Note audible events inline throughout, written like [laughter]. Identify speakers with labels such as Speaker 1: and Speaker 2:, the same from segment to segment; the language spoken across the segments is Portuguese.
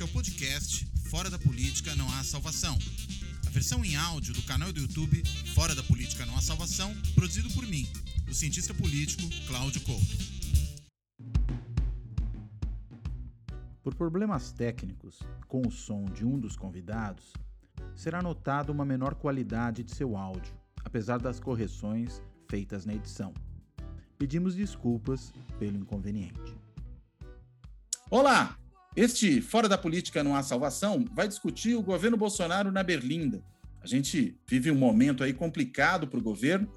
Speaker 1: Este é o podcast Fora da Política Não Há Salvação. A versão em áudio do canal do YouTube Fora da Política Não Há Salvação, produzido por mim, o cientista político Cláudio Couto. Por problemas técnicos, com o som de um dos convidados, será notada uma menor qualidade de seu áudio, apesar das correções feitas na edição. Pedimos desculpas pelo inconveniente. Olá! Este Fora da Política Não Há Salvação vai discutir o governo Bolsonaro na Berlinda. A gente vive um momento aí complicado para o governo.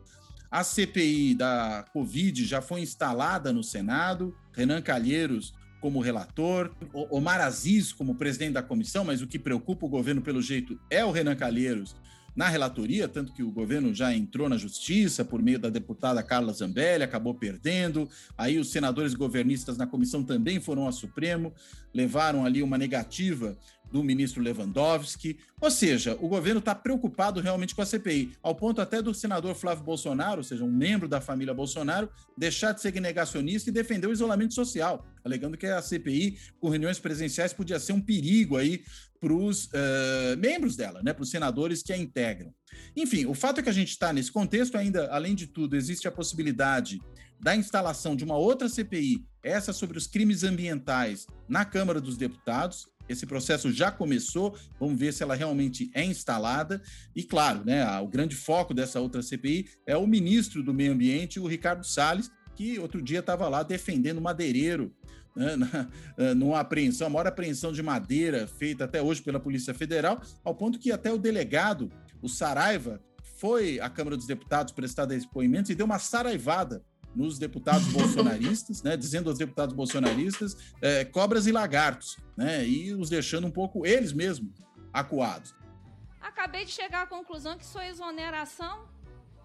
Speaker 1: A CPI da Covid já foi instalada no Senado, Renan Calheiros como relator, Omar Aziz como presidente da comissão, mas o que preocupa o governo, pelo jeito, é o Renan Calheiros na relatoria, tanto que o governo já entrou na justiça por meio da deputada Carla Zambelli, acabou perdendo. Aí os senadores governistas na comissão também foram ao Supremo, levaram ali uma negativa do ministro Lewandowski. Ou seja, o governo está preocupado realmente com a CPI, ao ponto até do senador Flávio Bolsonaro, ou seja, um membro da família Bolsonaro, deixar de ser negacionista e defender o isolamento social, alegando que a CPI, com reuniões presenciais, podia ser um perigo aí para os uh, eh, membros dela, né, para os senadores que a integram. Enfim, o fato é que a gente está nesse contexto, ainda, além de tudo, existe a possibilidade da instalação de uma outra CPI, essa sobre os crimes ambientais, na Câmara dos Deputados. Esse processo já começou, vamos ver se ela realmente é instalada. E, claro, né, o grande foco dessa outra CPI é o ministro do Meio Ambiente, o Ricardo Salles, que outro dia estava lá defendendo madeireiro né, [laughs] na, eh, numa apreensão, a maior apreensão de madeira feita até hoje pela Polícia Federal, ao ponto que até o delegado, o Saraiva, foi à Câmara dos Deputados prestar depoimentos e deu uma saraivada nos deputados bolsonaristas, né, dizendo aos deputados bolsonaristas é, cobras e lagartos, né, e os deixando um pouco eles mesmos acuados.
Speaker 2: Acabei de chegar à conclusão que sua exoneração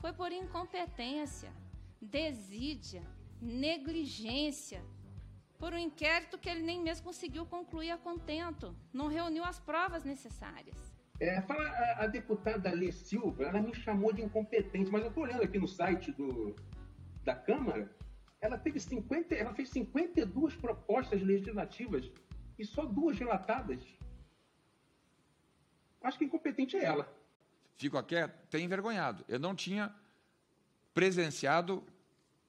Speaker 2: foi por incompetência, desídia, negligência, por um inquérito que ele nem mesmo conseguiu concluir a contento, não reuniu as provas necessárias.
Speaker 3: É, fala, a, a, deputada Lê Silva, ela me chamou de incompetente, mas eu estou olhando aqui no site do, da Câmara, ela, teve 50, ela fez 52 propostas legislativas e só duas relatadas. Acho que incompetente é ela.
Speaker 4: Fico aqui até envergonhado. Eu não tinha presenciado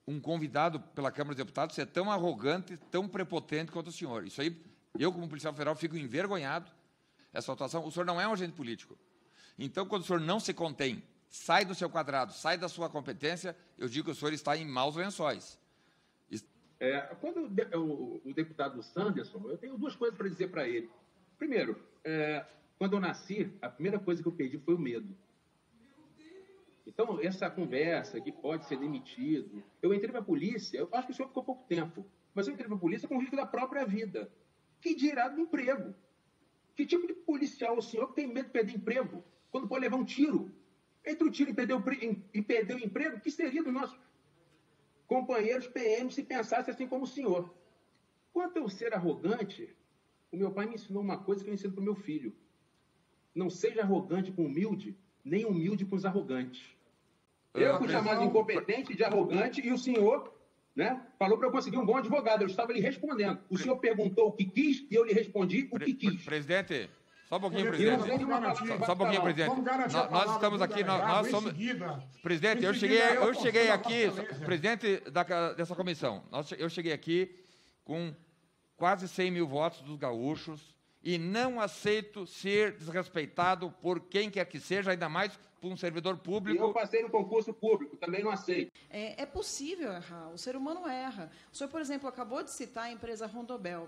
Speaker 4: um convidado pela Câmara dos Deputados ser tão arrogante, tão prepotente quanto o senhor. Isso aí, eu, como policial federal, fico envergonhado essa atuação. O senhor não é um agente político. Então, quando o senhor não se contém, sai do seu quadrado, sai da sua competência, eu digo que o senhor está em maus lençóis.
Speaker 3: É, quando o, o, deputado Sanderson, eu tenho duas coisas para dizer para ele. Primeiro, é, quando eu nasci, a primeira coisa que eu perdi foi o medo. Então, essa conversa que pode ser demitido. Eu entrei para a polícia, eu acho que o senhor ficou pouco tempo, mas eu entrei para a polícia com risco da própria vida. Que dirá do emprego? Que tipo de policial o senhor tem medo de perder emprego? Quando pode levar um tiro? Entre o tiro e perder o, e perder o emprego, que seria dos nossos companheiros PM se pensasse assim como o senhor? Quanto eu ser arrogante, o meu pai me ensinou uma coisa que eu ensino para o meu filho. Não seja arrogante com humilde, nem humilde com os arrogantes. Eu fui chamado de incompetente, de arrogante, e o senhor né, falou para eu conseguir um bom advogado. Eu estava lhe respondendo. O senhor perguntou o que quis e eu lhe respondi o que quis.
Speaker 4: Presidente, só um pouquinho, presidente. Só, só um pouquinho, presidente. Nós, nós estamos aqui, nós, nós somos. Presidente, eu cheguei, eu cheguei aqui, presidente da, dessa comissão, eu cheguei aqui com quase 100 mil votos dos gaúchos e não aceito ser desrespeitado por quem quer que seja, ainda mais por um servidor público.
Speaker 3: Eu passei no concurso público, também não aceito.
Speaker 5: É, é possível errar, o ser humano erra. O senhor, por exemplo, acabou de citar a empresa Rondobel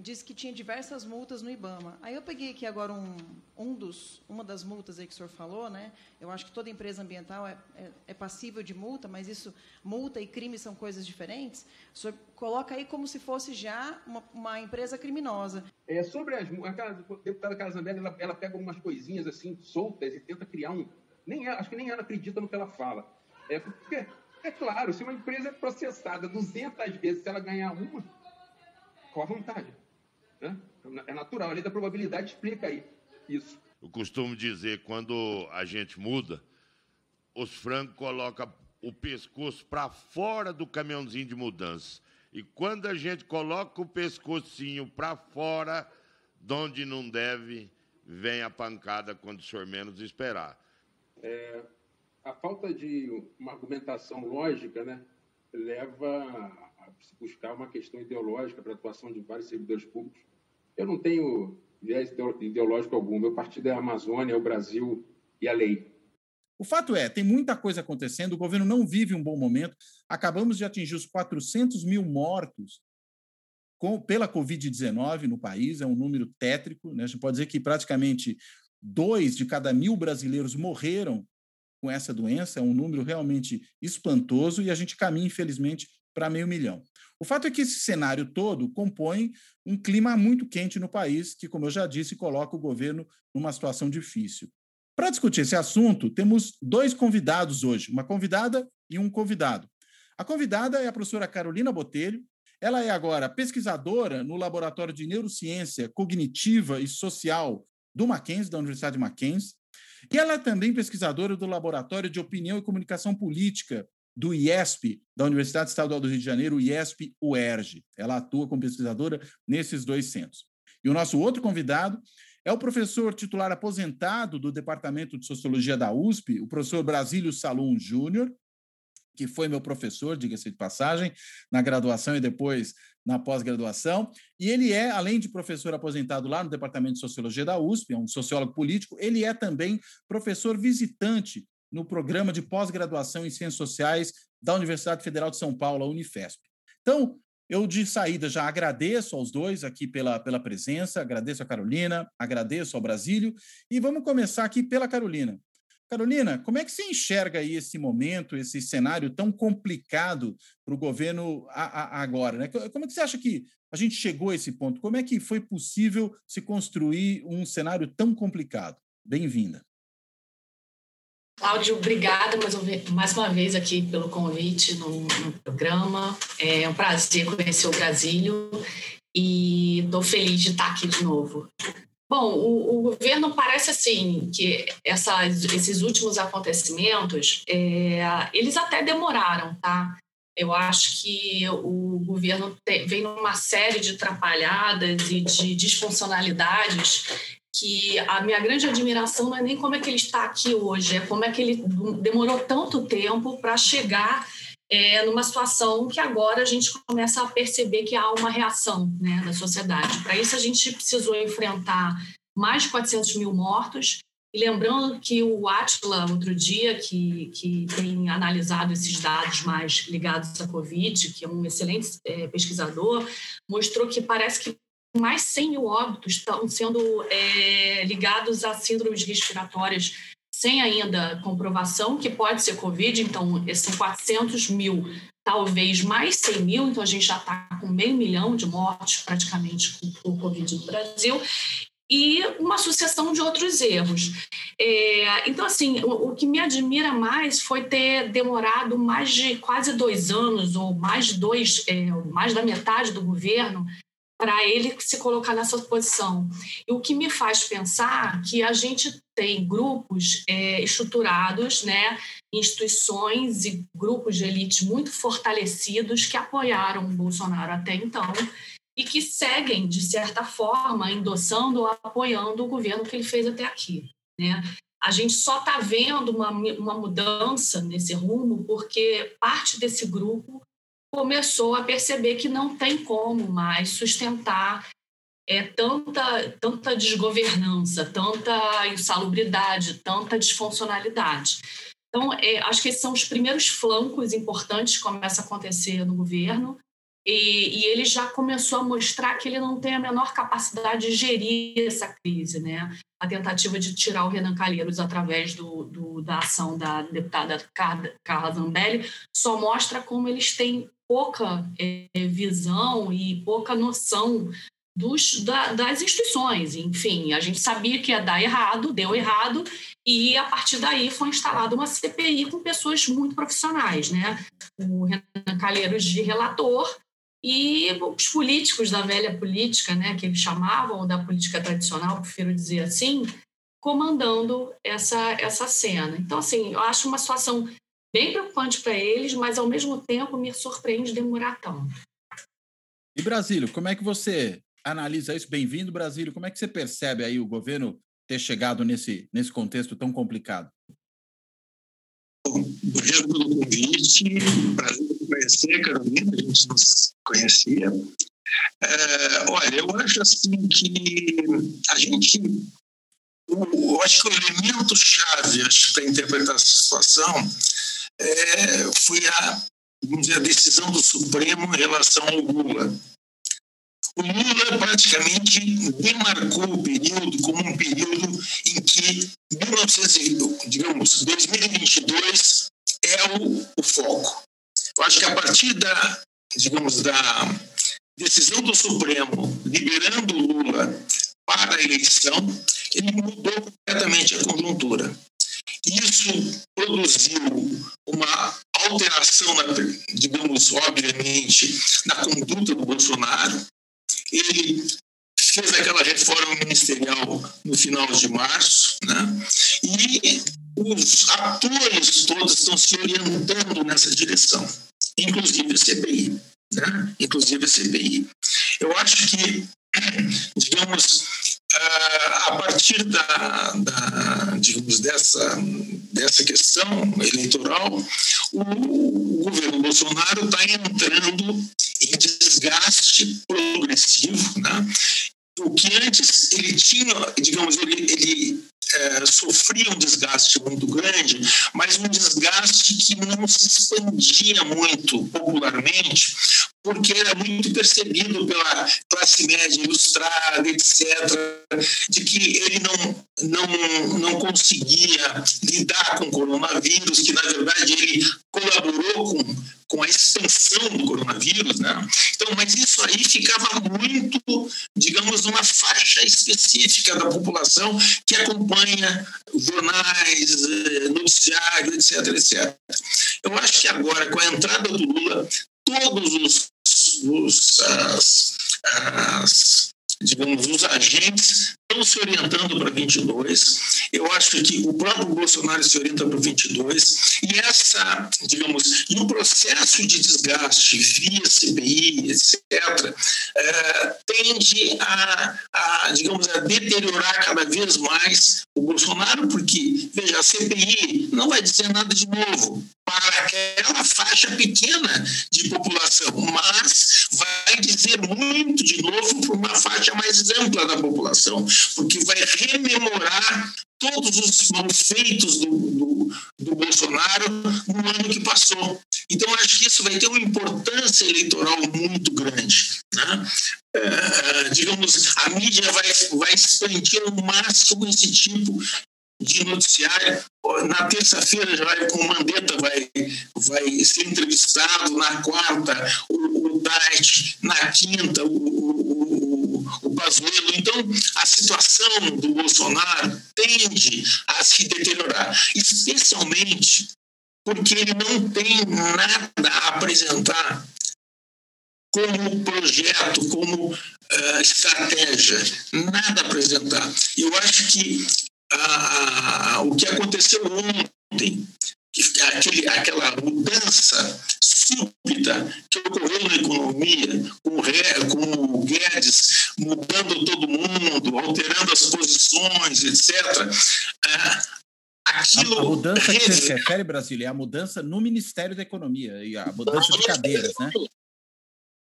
Speaker 5: disse que tinha diversas multas no IBAMA. Aí eu peguei aqui agora um, um dos, uma das multas aí que o senhor falou, né? Eu acho que toda empresa ambiental é, é, é, passível de multa, mas isso, multa e crime são coisas diferentes. O senhor coloca aí como se fosse já uma, uma empresa criminosa.
Speaker 3: É, sobre as aquela deputada Casamela, ela, ela pega algumas coisinhas assim, soltas, e tenta criar um. Nem ela, acho que nem ela acredita no que ela fala. É, porque, é claro, se uma empresa é processada 200 vezes, se ela ganhar uma, qual a vantagem? Né? É natural, a lei da probabilidade explica aí isso.
Speaker 6: Eu costumo dizer, quando a gente muda, os frangos colocam o pescoço para fora do caminhãozinho de mudança. E quando a gente coloca o pescocinho para fora de onde não deve, vem a pancada quando o senhor menos esperar.
Speaker 3: É, a falta de uma argumentação lógica né, leva a se buscar uma questão ideológica para a atuação de vários servidores públicos. Eu não tenho viés ideológico algum. Meu partido é a Amazônia, é o Brasil e a lei.
Speaker 1: O fato é, tem muita coisa acontecendo, o governo não vive um bom momento. Acabamos de atingir os 400 mil mortos com, pela Covid-19 no país, é um número tétrico. Né? A gente pode dizer que praticamente dois de cada mil brasileiros morreram com essa doença, é um número realmente espantoso e a gente caminha, infelizmente, para meio milhão. O fato é que esse cenário todo compõe um clima muito quente no país, que, como eu já disse, coloca o governo numa situação difícil. Para discutir esse assunto, temos dois convidados hoje, uma convidada e um convidado. A convidada é a professora Carolina Botelho. Ela é agora pesquisadora no Laboratório de Neurociência Cognitiva e Social do Mackenzie, da Universidade de Mackenzie. E ela é também pesquisadora do Laboratório de Opinião e Comunicação Política do IESP, da Universidade Estadual do Rio de Janeiro, IESP-UERJ. Ela atua como pesquisadora nesses dois centros. E o nosso outro convidado é o professor titular aposentado do Departamento de Sociologia da USP, o professor Brasílio Salum Júnior, que foi meu professor, diga-se de passagem, na graduação e depois na pós-graduação. E ele é, além de professor aposentado lá no Departamento de Sociologia da USP, é um sociólogo político, ele é também professor visitante no programa de pós-graduação em Ciências Sociais da Universidade Federal de São Paulo, a Unifesp. Então, eu, de saída, já agradeço aos dois aqui pela, pela presença, agradeço a Carolina, agradeço ao Brasílio, e vamos começar aqui pela Carolina. Carolina, como é que você enxerga aí esse momento, esse cenário tão complicado para o governo agora? Né? Como é que você acha que a gente chegou a esse ponto? Como é que foi possível se construir um cenário tão complicado? Bem-vinda.
Speaker 7: Cláudio, obrigada mais, uma vez aqui pelo convite no, no programa. É um prazer conhecer o Brasílio e estou feliz de estar aqui de novo. Bom, o, o governo parece assim que essas, esses últimos acontecimentos, é, eles até demoraram, tá? Eu acho que o governo tem, vem numa série de atrapalhadas e de disfuncionalidades que a minha grande admiração não é nem como é que ele está aqui hoje, é como é que ele demorou tanto tempo para chegar é, numa situação que agora a gente começa a perceber que há uma reação né, da sociedade. Para isso, a gente precisou enfrentar mais de 400 mil mortos. E lembrando que o Atila, outro dia, que, que tem analisado esses dados mais ligados à Covid, que é um excelente é, pesquisador, mostrou que parece que mais 100 mil óbitos estão sendo é, ligados a síndromes respiratórias sem ainda comprovação que pode ser Covid, então são 400 mil, talvez mais 100 mil, então a gente já está com meio milhão de mortes praticamente por Covid no Brasil, e uma sucessão de outros erros. É, então, assim, o, o, que me admira mais foi ter demorado mais de quase dois anos, ou mais de dois, é, mais da metade do governo, para ele se colocar nessa posição. E o que me faz pensar que a gente tem grupos é, estruturados, né, instituições e grupos de elite muito fortalecidos que apoiaram o Bolsonaro até então e que seguem, de certa forma, endossando ou apoiando o governo que ele fez até aqui. Né? A gente só está vendo uma, uma mudança nesse rumo porque parte desse grupo começou a perceber que não tem como mais sustentar é, tanta, tanta desgovernança, tanta insalubridade, tanta disfuncionalidade. Então, é, acho que esses são os primeiros flancos importantes que começam a acontecer no governo. E, e, ele já começou a mostrar que ele não tem a menor capacidade de gerir essa crise. Né? A tentativa de tirar o Renan Calheiros através do, do, da ação da deputada Carla Zambelli só mostra como eles têm pouca é, visão e pouca noção dos, da, das instituições. Enfim, a gente sabia que ia dar errado, deu errado, e a partir daí foi instalada uma CPI com pessoas muito profissionais, né? O Renan Calheiros de relator e os políticos da velha política, né, que eles chamavam da política tradicional, prefiro dizer assim, comandando essa, essa cena. Então, assim, eu acho uma situação bem preocupante para eles, mas ao mesmo tempo me surpreende demorar tanto.
Speaker 1: E Brasílio, como é que você analisa isso? Bem-vindo, Brasílio. Como é que você percebe aí o governo ter chegado nesse, nesse contexto tão complicado?
Speaker 8: Obrigado pelo convite. Prazer conhecer, Carolina. A gente não se conhecia. É, olha, eu acho assim que a gente. Eu acho que o elemento chave para interpretar essa situação é, foi a, dizer, a decisão do Supremo em relação ao Lula. O Lula praticamente demarcou o período como um período em que 1900, digamos, 2022 é o, o foco. Eu acho que a partir da, digamos, da decisão do Supremo liberando Lula para a eleição, ele mudou completamente a conjuntura. Isso produziu uma alteração, na, digamos, obviamente, na conduta do Bolsonaro. Ele fez aquela reforma ministerial no final de março, né? e os atores todos estão se orientando nessa direção, inclusive a CPI. Né? Inclusive a CPI. Eu acho que, digamos, a partir da, da, digamos, dessa, dessa questão eleitoral, o, governo Bolsonaro está entrando em desgaste progressivo, né? o que antes ele tinha, digamos, ele, ele é, sofria um desgaste muito grande, mas um desgaste que não se expandia muito popularmente, porque era muito percebido pela classe média ilustrada, etc., de que ele não, não, não conseguia lidar com o coronavírus, que na verdade ele colaborou com, com a expansão do coronavírus, né? Então, mas isso aí ficava muito, digamos, numa faixa específica da população que acompanha jornais, eh, noticiário, etc, etc. Eu acho que agora, com a entrada do Lula, todos os, os as, as, digamos, os agentes estão se orientando para 22. Eu acho que o próprio Bolsonaro se orienta para 22. E essa, digamos, e o processo de desgaste via CPI, etc., é, tende a, a, digamos, a deteriorar cada vez mais o Bolsonaro, porque, veja, a CPI não vai dizer nada de novo para aquela faixa pequena de população, mas vai dizer muito de novo para uma faixa mais ampla da população porque vai rememorar todos os malfeitos do, do, do, Bolsonaro no ano que passou. Então, acho que isso vai ter uma importância eleitoral muito grande. Né? É, digamos, a mídia vai, vai expandir ao máximo esse tipo de noticiário. Na terça-feira já vai, com o Mandetta vai, vai ser entrevistado, na quarta o, o Tite, na quinta o, o, o Pazuello. Então, a situação do Bolsonaro tende a se deteriorar, especialmente porque ele não tem nada a apresentar como projeto, como uh, estratégia, nada a apresentar. Eu acho que a, o que aconteceu ontem, que, aquele, aquela mudança súbita que ocorreu na economia, com o, com o Guedes mudando todo mundo, alterando as posições, etc.
Speaker 1: Aquilo a, a mudança que você refere, Brasília, é a mudança no Ministério da Economia, e a mudança de cadeiras, né?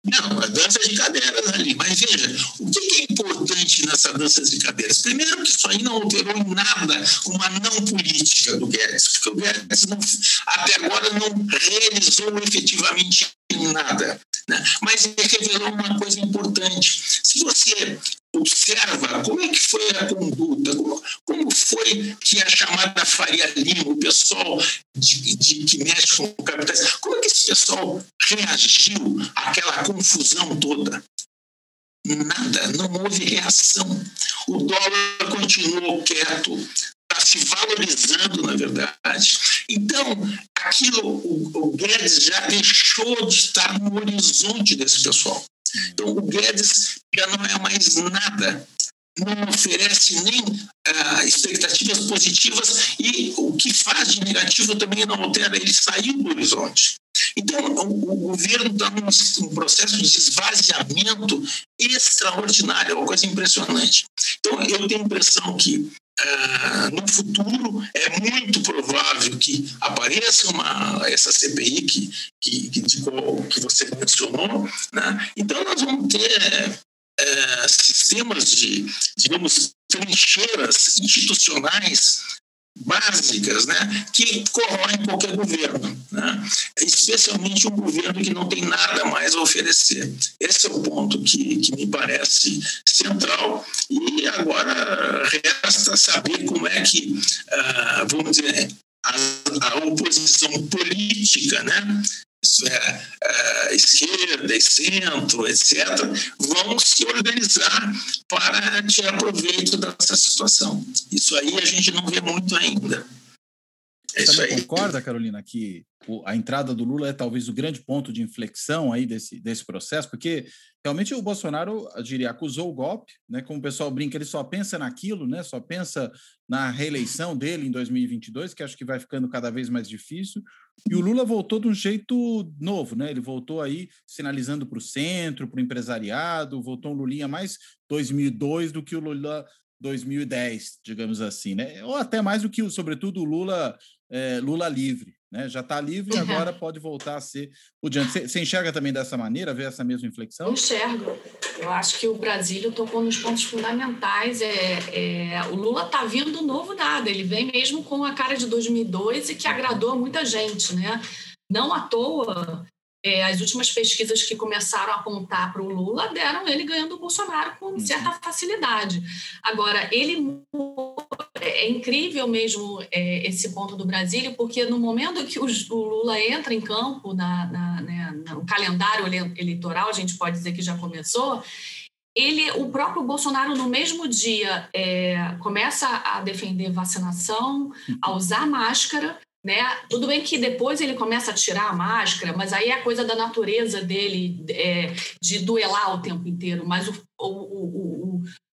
Speaker 8: Não, a dança de cadeiras ali. Mas veja, o que é importante nessa dança de cadeiras? Primeiro que isso aí não alterou em nada uma não política do Guedes, porque o Guedes não, até agora não realizou efetivamente nada. Né? Mas revelou uma coisa importante. Se você observa como é que foi a conduta, como, como foi que a chamada Faria Lima, o pessoal de, de, que mexe com capitais, como é que esse pessoal reagiu àquela confusão toda? Nada, não houve reação. O dólar continuou quieto, se valorizando, na verdade. Então, aquilo, o, o Guedes já deixou de estar no horizonte desse pessoal. Então, o Guedes já não é mais nada, não oferece nem ah, expectativas positivas e o que faz de negativo também não altera, ele saiu do horizonte. Então, o, o governo está num, num processo de esvaziamento extraordinário, é uma coisa impressionante. Então, eu tenho a impressão que Uh, no futuro é muito provável que apareça uma, essa CPI que, que, que, que você mencionou. Né? Então, nós vamos ter uh, sistemas de, digamos, trincheiras institucionais básicas né, que corroem qualquer governo, né? especialmente um governo que não tem nada mais a oferecer. Esse é o ponto que, que me parece central e agora resta saber como é que, uh, vamos dizer, a, a, oposição política né, isso é, é, esquerda e centro, etc., vão se organizar para tirar proveito dessa situação. Isso aí a gente não vê muito ainda.
Speaker 1: É Você também concorda, Carolina, que a entrada do Lula é talvez o grande ponto de inflexão aí desse, desse processo? Porque realmente o Bolsonaro, eu diria, acusou o golpe, né? Como o pessoal brinca, ele só pensa naquilo, né? Só pensa na reeleição dele em 2022, que acho que vai ficando cada vez mais difícil. E o Lula voltou de um jeito novo, né? Ele voltou aí sinalizando para o centro, para o empresariado, voltou um Lulinha mais 2002 do que o Lula 2010, digamos assim, né? Ou até mais do que, sobretudo, o Lula, é, Lula livre, né? Já está livre e agora pode voltar a ser o diante. Você enxerga também dessa maneira, vê essa mesma inflexão?
Speaker 7: Eu enxergo. Eu acho que o Brasil tocou nos pontos fundamentais. É, é o Lula está vindo novo nada. Ele vem mesmo com a cara de 2002 e que agradou muita gente, né? Não à toa, é, as últimas pesquisas que começaram a apontar para o Lula deram ele ganhando o Bolsonaro com uhum. certa facilidade. Agora, ele é incrível mesmo é, esse ponto do Brasil, porque no momento que o, o Lula entra em campo, na, na, né, no calendário eleitoral, a gente pode dizer que já começou, ele, o próprio Bolsonaro, no mesmo dia, é, começa a defender vacinação, a usar máscara, né? Tudo bem que depois ele começa a tirar a máscara, mas aí é a coisa da natureza dele é, de duelar o tempo inteiro. Mas o, o, o,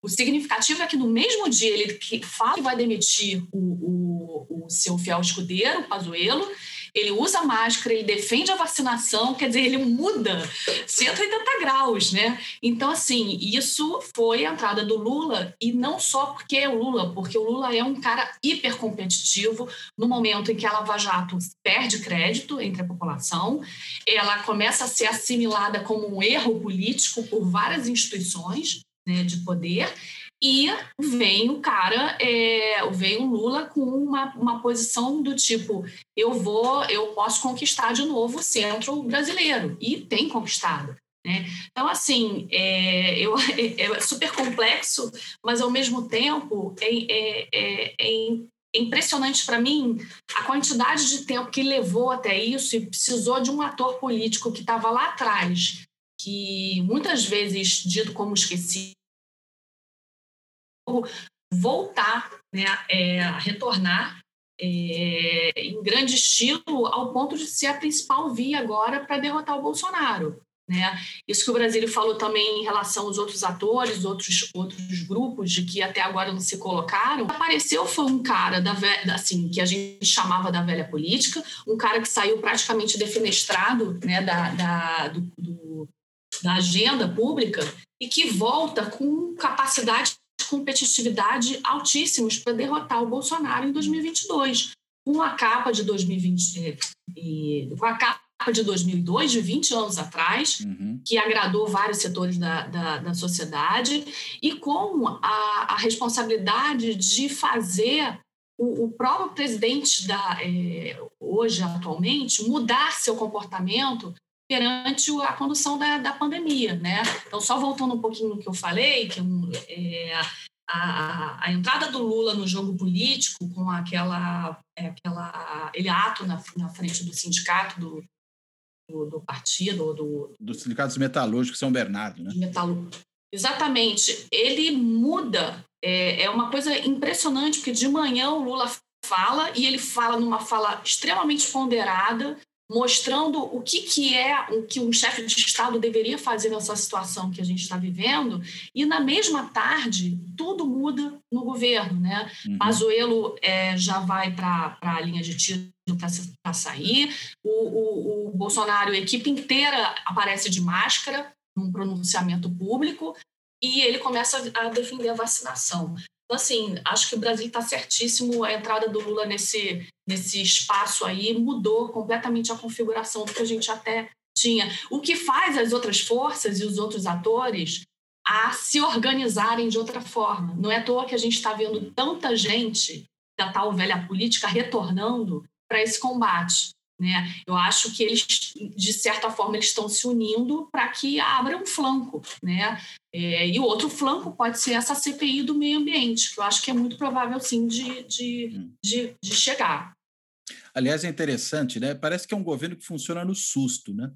Speaker 7: o, significativo é que no mesmo dia ele fala que vai demitir o, o, o seu fiel escudeiro, o Pazuello, ele usa máscara, ele defende a vacinação, quer dizer, ele muda 180 graus, né? Então, assim, isso foi a entrada do Lula, e não só porque é o Lula, porque o Lula é um cara hiper competitivo no momento em que a Lava Jato perde crédito entre a população, ela começa a ser assimilada como um erro político por várias instituições né, de poder, e vem o cara, é, vem o Lula com uma, uma posição do tipo: eu vou, eu posso conquistar de novo o centro brasileiro. E tem conquistado. Né? Então, assim, é, eu, [laughs] é, é super complexo, mas ao mesmo tempo é, é, é, é impressionante para mim a quantidade de tempo que levou até isso e precisou de um ator político que estava lá atrás, que muitas vezes dito como esquecido voltar, né, é, retornar é, em grande estilo, ao ponto de ser a principal via agora para derrotar o Bolsonaro. Né? Isso que o Brasil falou também em relação aos outros atores, outros, outros grupos de que até agora não se colocaram. Apareceu foi um cara da velha, assim que a gente chamava da velha política, um cara que saiu praticamente defenestrado né, da, da, do, do, da agenda pública e que volta com capacidade competitividade altíssimos para derrotar o Bolsonaro em 2022. Com a capa de 2020, é, e, com a capa de 2002, de 20 anos atrás, uhum. que agradou vários setores da, da, da sociedade, e com a, a, responsabilidade de fazer o, próprio presidente da, é, hoje, atualmente, mudar seu comportamento perante a condução da, da pandemia, né? Então, só voltando um pouquinho no que eu falei, que é, a, a, entrada do Lula no jogo político com aquela, é, aquela ele ato na, na frente do sindicato do, do, do partido do
Speaker 1: dos sindicatos metalúrgicos São Bernardo, né?
Speaker 7: Metalú Exatamente. Ele muda. É, é uma coisa impressionante porque de manhã o Lula fala e ele fala numa fala extremamente ponderada mostrando o que, que é o que um chefe de Estado deveria fazer nessa situação que a gente está vivendo, e na mesma tarde tudo muda no governo. Né? Uhum. Pazuello é, já vai para a linha de tiro para sair, o, o, o Bolsonaro, a equipe inteira aparece de máscara num pronunciamento público, e ele começa a defender a vacinação. Então, assim, acho que o Brasil está certíssimo. A entrada do Lula nesse, nesse espaço aí mudou completamente a configuração do que a gente até tinha. O que faz as outras forças e os outros atores a se organizarem de outra forma. Não é à toa que a gente está vendo tanta gente da tal velha política retornando para esse combate. Né? Eu acho que eles, de certa forma, eles estão se unindo para que abra um flanco. Né? É, e o outro flanco pode ser essa CPI do meio ambiente, que eu acho que é muito provável, sim, de, de, hum. de, de chegar.
Speaker 1: Aliás, é interessante, né? Parece que é um governo que funciona no susto, né?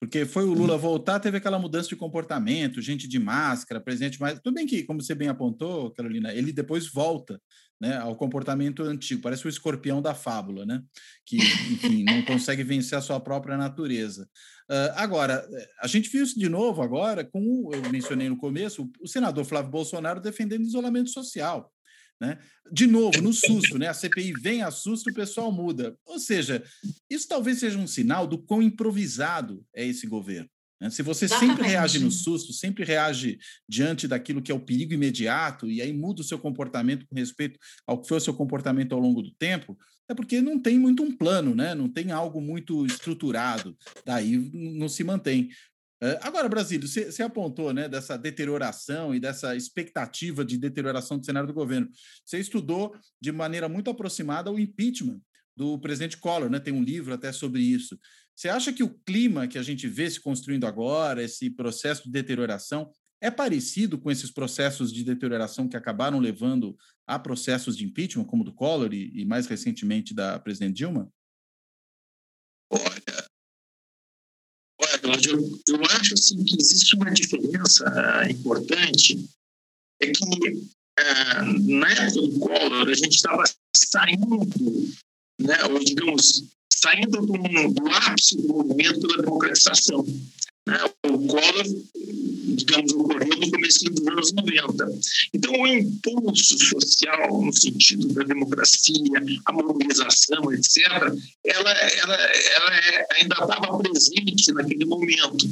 Speaker 1: Porque foi o Lula voltar, teve aquela mudança de comportamento, gente de máscara, presidente mais. Tudo bem que, como você bem apontou, Carolina, ele depois volta né, ao comportamento antigo, parece o escorpião da fábula, né? Que, enfim, [laughs] não consegue vencer a sua própria natureza. Uh, agora, a gente viu isso de novo agora com, eu mencionei no começo, o, o senador Flávio Bolsonaro defendendo isolamento social. Né? De novo, no [laughs] susto, né? A CPI vem, assusta, o pessoal muda. Ou seja, isso talvez seja um sinal do quão improvisado é esse governo. Né? Se você Exatamente. sempre reage no susto, sempre reage diante daquilo que é o perigo imediato, e aí muda o seu comportamento com respeito ao que foi o seu comportamento ao longo do tempo, é porque não tem muito um plano, né? não tem algo muito estruturado, daí não se mantém. Agora, você, você, apontou né, dessa deterioração e dessa expectativa de deterioração do cenário do governo. Você estudou de maneira muito aproximada o impeachment do presidente Collor, né? tem um livro até sobre isso. Você acha que o clima que a gente vê se construindo agora, esse processo de deterioração, é parecido com esses processos de deterioração que acabaram levando a processos de impeachment, como do Collor e, e mais recentemente da presidente Dilma?
Speaker 8: Olha eu, acho assim, que existe uma diferença uh, importante, é que uh, na época do Collor a gente estava saindo, né, ou digamos, saindo do, do ápice do movimento pela democratização. Né? O Collor, digamos, ocorreu no começo dos anos 90. Então, o impulso social, no sentido da democracia, a mobilização, etc., ela, ela, ela é, ainda estava presente naquele momento.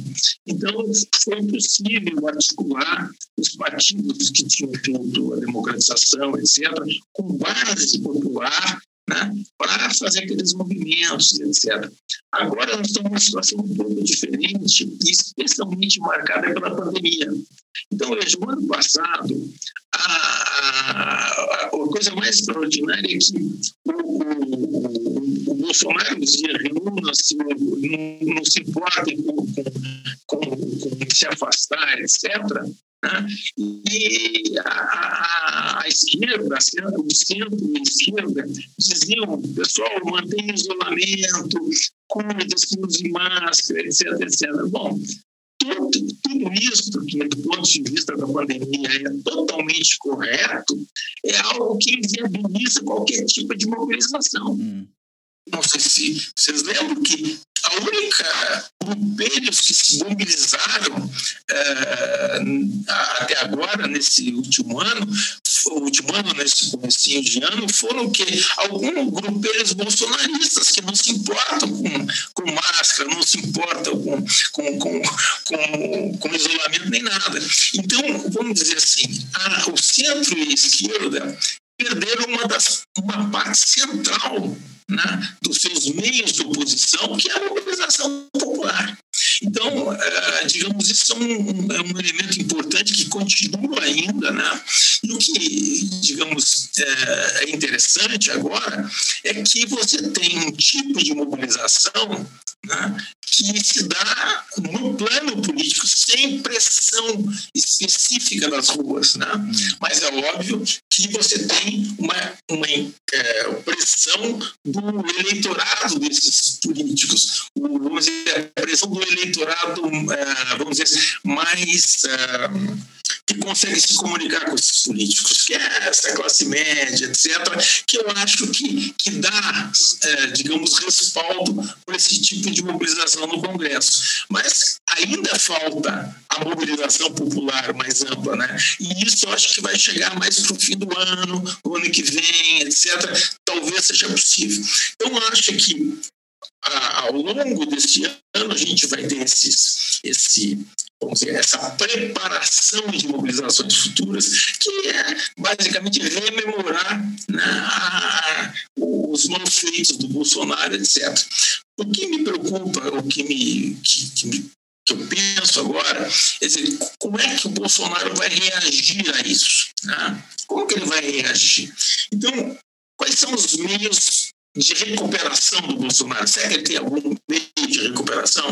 Speaker 8: Então, foi possível articular os partidos que tinham feito a democratização, etc., com base popular né, para fazer aqueles movimentos, etc. Agora nós estamos numa situação um pouco diferente e especialmente marcada pela pandemia. Então, veja, no ano passado, a, a, a, coisa mais extraordinária é que o, o, o Bolsonaro dizia reúna-se, não, não, se importem com, com, com, com se afastar, etc. Né? E a, a, a esquerda, o centro e a esquerda diziam, pessoal, mantenha isolamento, cuide-se, use máscara, etc, etc. Bom, tudo, tudo isso, que do ponto de vista da pandemia é totalmente correto, é algo que viabiliza qualquer tipo de mobilização. Hum. Não sei se vocês lembram que a única grupelhos que se mobilizaram é, até agora, nesse último ano, o último ano, nesse começo de ano, foram que alguns grupelhos bolsonaristas que não se importam com, com máscara, não se importam com, com, com, com, com isolamento nem nada. Então, vamos dizer assim, a, o centro e a esquerda perderam uma, das, uma parte central né, dos seus meios de oposição, que é a mobilização popular. Então, eh, digamos, isso é um, é um elemento importante que continua ainda, né? E o que, digamos, é, é interessante agora é que você tem um tipo de mobilização né, que se dá no plano político sem pressão específica das ruas, né? Mas é óbvio que você tem uma, uma é, pressão do eleitorado desses políticos, o, vamos dizer, a pressão do eleitorado, é, vamos dizer, mais é, que consegue se comunicar com esses políticos, que é essa classe média, etc., que eu acho que, que dá, é, digamos, respaldo para esse tipo de mobilização no Congresso. Mas ainda falta a mobilização popular mais ampla, né? E isso eu acho que vai chegar mais para o fim do ano, o ano que vem, etc. Talvez seja possível. Então, eu acho que ao longo deste ano a gente vai ter esses, esse, vamos dizer, essa preparação de mobilizações futuras, que é basicamente rememorar né, a, os maus feitos do Bolsonaro, etc. O que me preocupa, o que me, que, que me que eu penso agora, é dizer, como é que o Bolsonaro vai reagir a isso? Né? Como que ele vai reagir? Então, quais são os meios de recuperação do Bolsonaro? Será que ele tem algum meio de recuperação?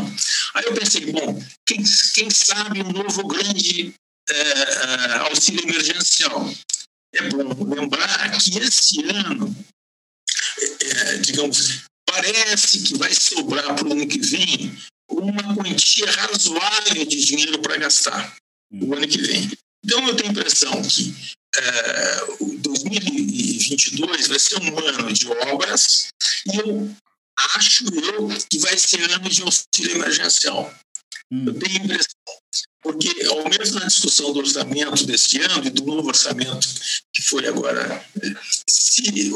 Speaker 8: Aí eu pensei, bom, quem, quem sabe um novo grande é, auxílio emergencial? É bom lembrar que esse ano, é, digamos, parece que vai sobrar para o ano que vem uma quantia razoável de dinheiro para gastar o ano que vem. Então, eu tenho a impressão que é, 2022 vai ser um ano de obras e eu acho eu que vai ser ano de auxílio emergencial. Hum. Eu tenho a impressão porque, ao menos na discussão do orçamento deste ano e do novo orçamento que foi agora, se,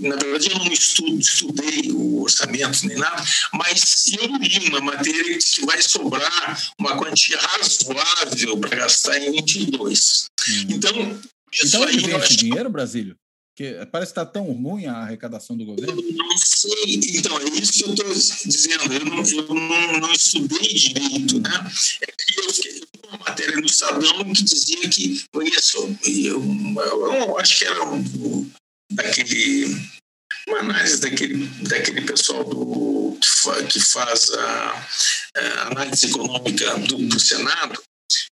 Speaker 8: na verdade eu não estudo, estudei o orçamento nem nada, mas eu li uma matéria que vai sobrar uma quantia razoável para gastar em 22. Hum. Então,
Speaker 1: então ele vem esse dinheiro, Brasílio? Porque parece que está tão ruim a arrecadação do governo.
Speaker 8: Eu não sei. Então, é isso que eu estou dizendo. Eu não, eu não, não estudei direito. Né? É que eu fiquei uma matéria no Estadão que dizia que isso, eu, eu, eu acho que era um, daquele uma análise daquele, daquele pessoal do, que, fa, que faz a, a, análise econômica do, do Senado,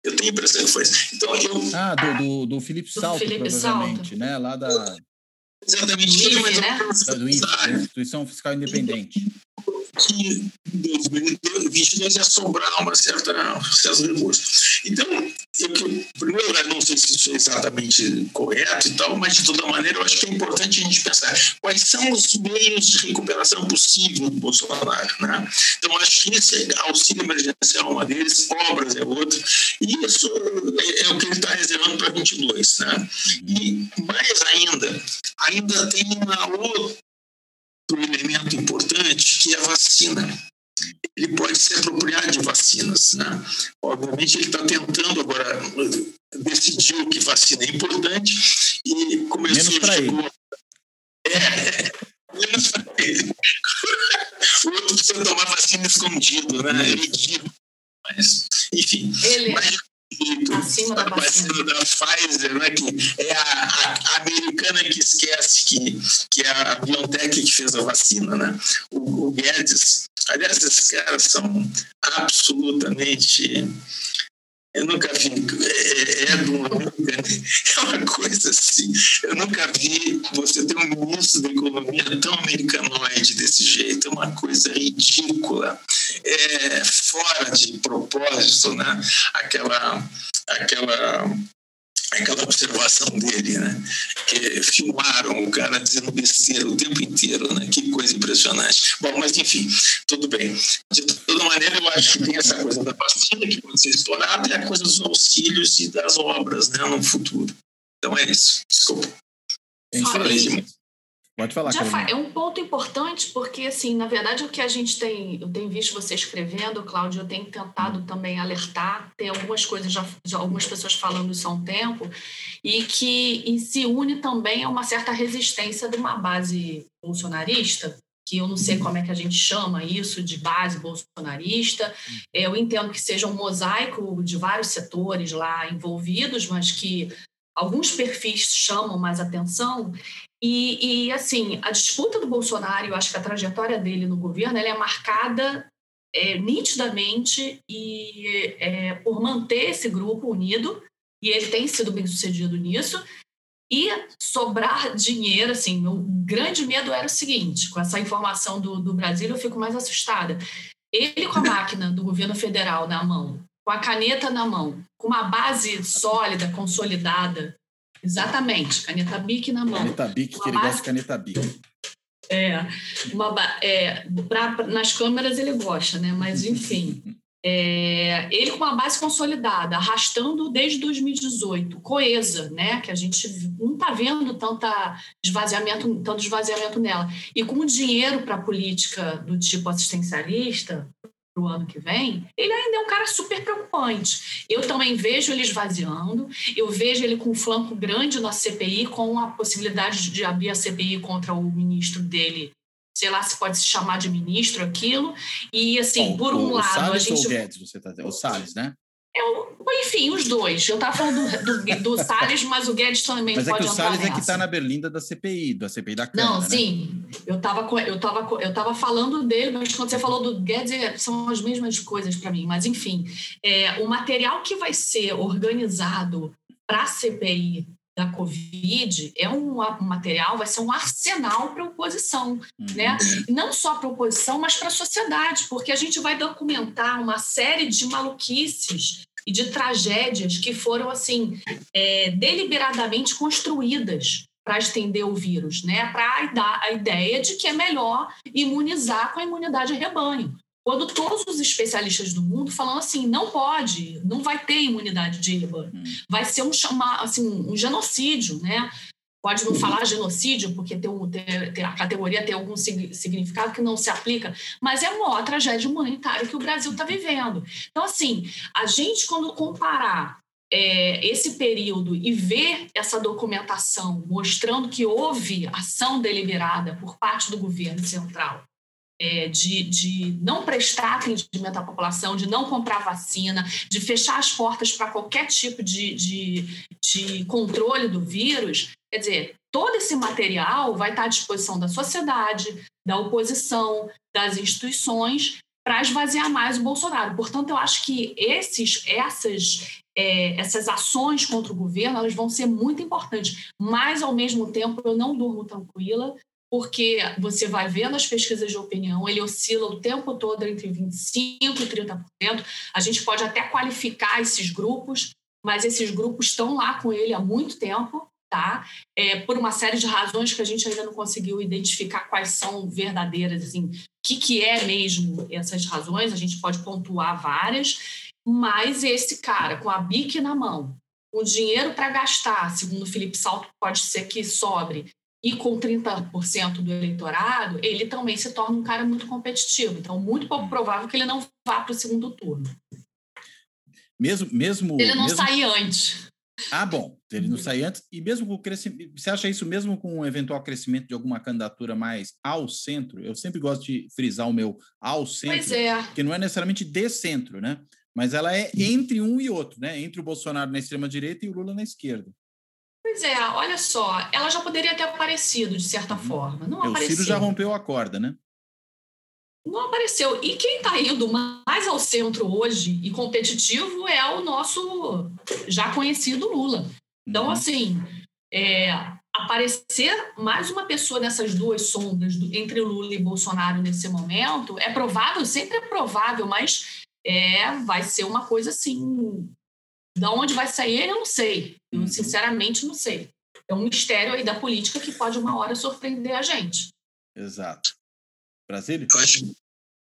Speaker 8: eu tenho a impressão que foi isso. Então, eu...
Speaker 1: Ah, do, do, do Felipe Salto, Felipe provavelmente, Salto. né? Lá da...
Speaker 8: Exatamente.
Speaker 1: Do IFE, né? Do IFE, Instituição Fiscal Independente.
Speaker 8: Que em 2022 ia sobrar uma certa, certos recursos. Então, eu, em primeiro lugar, não sei se isso é exatamente correto e tal, mas de toda maneira eu acho que é importante a gente pensar quais são os meios de recuperação possível do Bolsonaro. Né? Então, acho que esse auxílio emergencial é uma deles, obras é outra, e isso é, é o que ele está reservando para 22. Né? E mais ainda, ainda tem uma outro elemento importante que é a vacina. Ele pode se apropriar de vacinas. Né? Obviamente, ele está tentando agora decidiu que vacina é importante e começou
Speaker 1: menos para ele.
Speaker 8: É, menos para ele. [laughs] o outro precisa tomar vacina escondido, né? É ridículo. Mas, enfim.
Speaker 7: Ele, mas, acima da vacina.
Speaker 8: da Pfizer, né, que é a, a, a, americana que esquece que, que é a BioNTech que fez a vacina, né? O, o Guedes. Aliás, esses caras são absolutamente eu nunca vi. É, é, [laughs] é uma coisa assim. Eu nunca vi você ter um ministro da economia tão americanoide desse jeito. É uma coisa ridícula. É fora de propósito, né? Aquela. aquela aquela observação dele, né? Que filmaram o cara dizendo besteira o tempo inteiro, né? Que coisa impressionante. Bom, mas enfim, tudo bem. De toda maneira, eu acho que tem essa coisa da vacina que pode ser explorada e a coisa dos auxílios e das obras, né? No futuro. Então é isso. Desculpa.
Speaker 1: É isso Pode falar,
Speaker 7: Já É um ponto importante, porque, assim, na verdade, o que a gente tem, eu tenho visto você escrevendo, Cláudio, eu tenho tentado também alertar, tem algumas coisas, já, já algumas pessoas falando isso há um tempo, e que e se une também a uma certa resistência de uma base bolsonarista, que eu não sei como é que a gente chama isso, de base bolsonarista. Eu entendo que seja um mosaico de vários setores lá envolvidos, mas que alguns perfis chamam mais atenção e, e, assim, a disputa do Bolsonaro, eu acho que a trajetória dele no governo, ela é marcada é, nitidamente e é, por manter esse grupo unido, e ele tem sido bem sucedido nisso, e sobrar dinheiro, assim, o grande medo era o seguinte, com essa informação do, do Brasil eu fico mais assustada. Ele com a [laughs] máquina do governo federal na mão, com a caneta na mão, com uma base sólida, consolidada. Exatamente, caneta BIC na mão.
Speaker 1: Caneta BIC, que ele base... gosta de caneta BIC.
Speaker 7: É, uma, é pra, nas câmeras ele gosta, né? Mas, enfim. É, ele com uma base consolidada, arrastando desde 2018, coesa, né? Que a gente não está vendo tanta esvaziamento, tanto esvaziamento nela. E com dinheiro para política do tipo assistencialista, para o ano que vem, ele ainda é um cara super preocupante. Eu também vejo ele esvaziando, eu vejo ele com um flanco grande na CPI, com a possibilidade de abrir a CPI contra o ministro dele, sei lá se pode se chamar de ministro aquilo. E assim, Bom, por um
Speaker 1: o,
Speaker 7: lado.
Speaker 1: Salles
Speaker 7: a gente...
Speaker 1: ou o Guedes, você está dizendo? O Salles, né?
Speaker 7: É, enfim, os dois. Eu estava falando do, do, do, [laughs] Salles, mas o Guedes também
Speaker 1: mas
Speaker 7: pode
Speaker 1: Mas é que o Salles é que está na berlinda da CPI, da CPI da Câmara.
Speaker 7: Não,
Speaker 1: né?
Speaker 7: sim. Eu estava eu tava, eu tava falando dele, mas quando você falou do Guedes, é, são as mesmas coisas para mim. Mas, enfim, é, o material que vai ser organizado para a CPI da Covid é um, material, vai ser um arsenal para a oposição, uhum. né? Não só para a oposição, mas para a sociedade, porque a gente vai documentar uma série de maluquices e de tragédias que foram assim é, deliberadamente construídas para estender o vírus, né? Para dar a ideia de que é melhor imunizar com a imunidade rebanho. Quando todos os especialistas do mundo falam assim, não pode, não vai ter imunidade de rebanho, hum. vai ser um chamar assim um genocídio, né? Pode não falar genocídio porque tem, um, tem, tem a categoria tem algum significado que não se aplica, mas é a maior tragédia humanitária que o Brasil está vivendo. Então assim, a gente quando comparar é, esse período e ver essa documentação mostrando que houve ação deliberada por parte do governo central é, de, de não prestar atendimento à população, de não comprar vacina, de fechar as portas para qualquer tipo de, de, de controle do vírus, quer dizer, todo esse material vai estar à disposição da sociedade, da oposição, das instituições, para esvaziar mais o Bolsonaro. Portanto, eu acho que esses, essas, é, essas ações contra o governo elas vão ser muito importantes, mas, ao mesmo tempo, eu não durmo tranquila, porque você vai vendo as pesquisas de opinião, ele oscila o tempo todo entre 25% e 30%. A gente pode até qualificar esses grupos, mas esses grupos estão lá com ele há muito tempo, tá? É, por uma série de razões que a gente ainda não conseguiu identificar quais são verdadeiras, assim, o que, que é mesmo essas razões, a gente pode pontuar várias, mas esse cara com a bique na mão, o dinheiro para gastar, segundo o Felipe Salto, pode ser que sobre, e com 30% do eleitorado, ele também se torna um cara muito competitivo. Então, muito pouco provável que ele não vá para o segundo turno.
Speaker 1: Mesmo, mesmo.
Speaker 7: Ele não
Speaker 1: mesmo...
Speaker 7: antes.
Speaker 1: Ah, bom. Ele não sair antes. E mesmo com o crescimento. Você acha isso mesmo com um eventual crescimento de alguma candidatura mais ao centro? Eu sempre gosto de frisar o meu ao centro.
Speaker 7: Pois é.
Speaker 1: Que não é necessariamente de centro, né? Mas ela é entre um e outro, né? Entre o Bolsonaro na extrema-direita e o Lula na esquerda.
Speaker 7: Pois é, olha só, ela já poderia ter aparecido de certa uhum. forma. Não apareceu.
Speaker 1: O Ciro já rompeu a corda, né?
Speaker 7: Não apareceu. E quem está indo mais ao centro hoje e competitivo é o nosso já conhecido Lula. Então, uhum. assim, é, aparecer mais uma pessoa nessas duas sombras do, entre Lula e Bolsonaro nesse momento é provável, sempre é provável, mas é, vai ser uma coisa assim da onde vai sair ele, eu não sei. Eu, uhum. sinceramente, não sei. É um mistério aí da política que pode uma hora surpreender a gente.
Speaker 1: Exato. Brasília?
Speaker 8: Eu acho,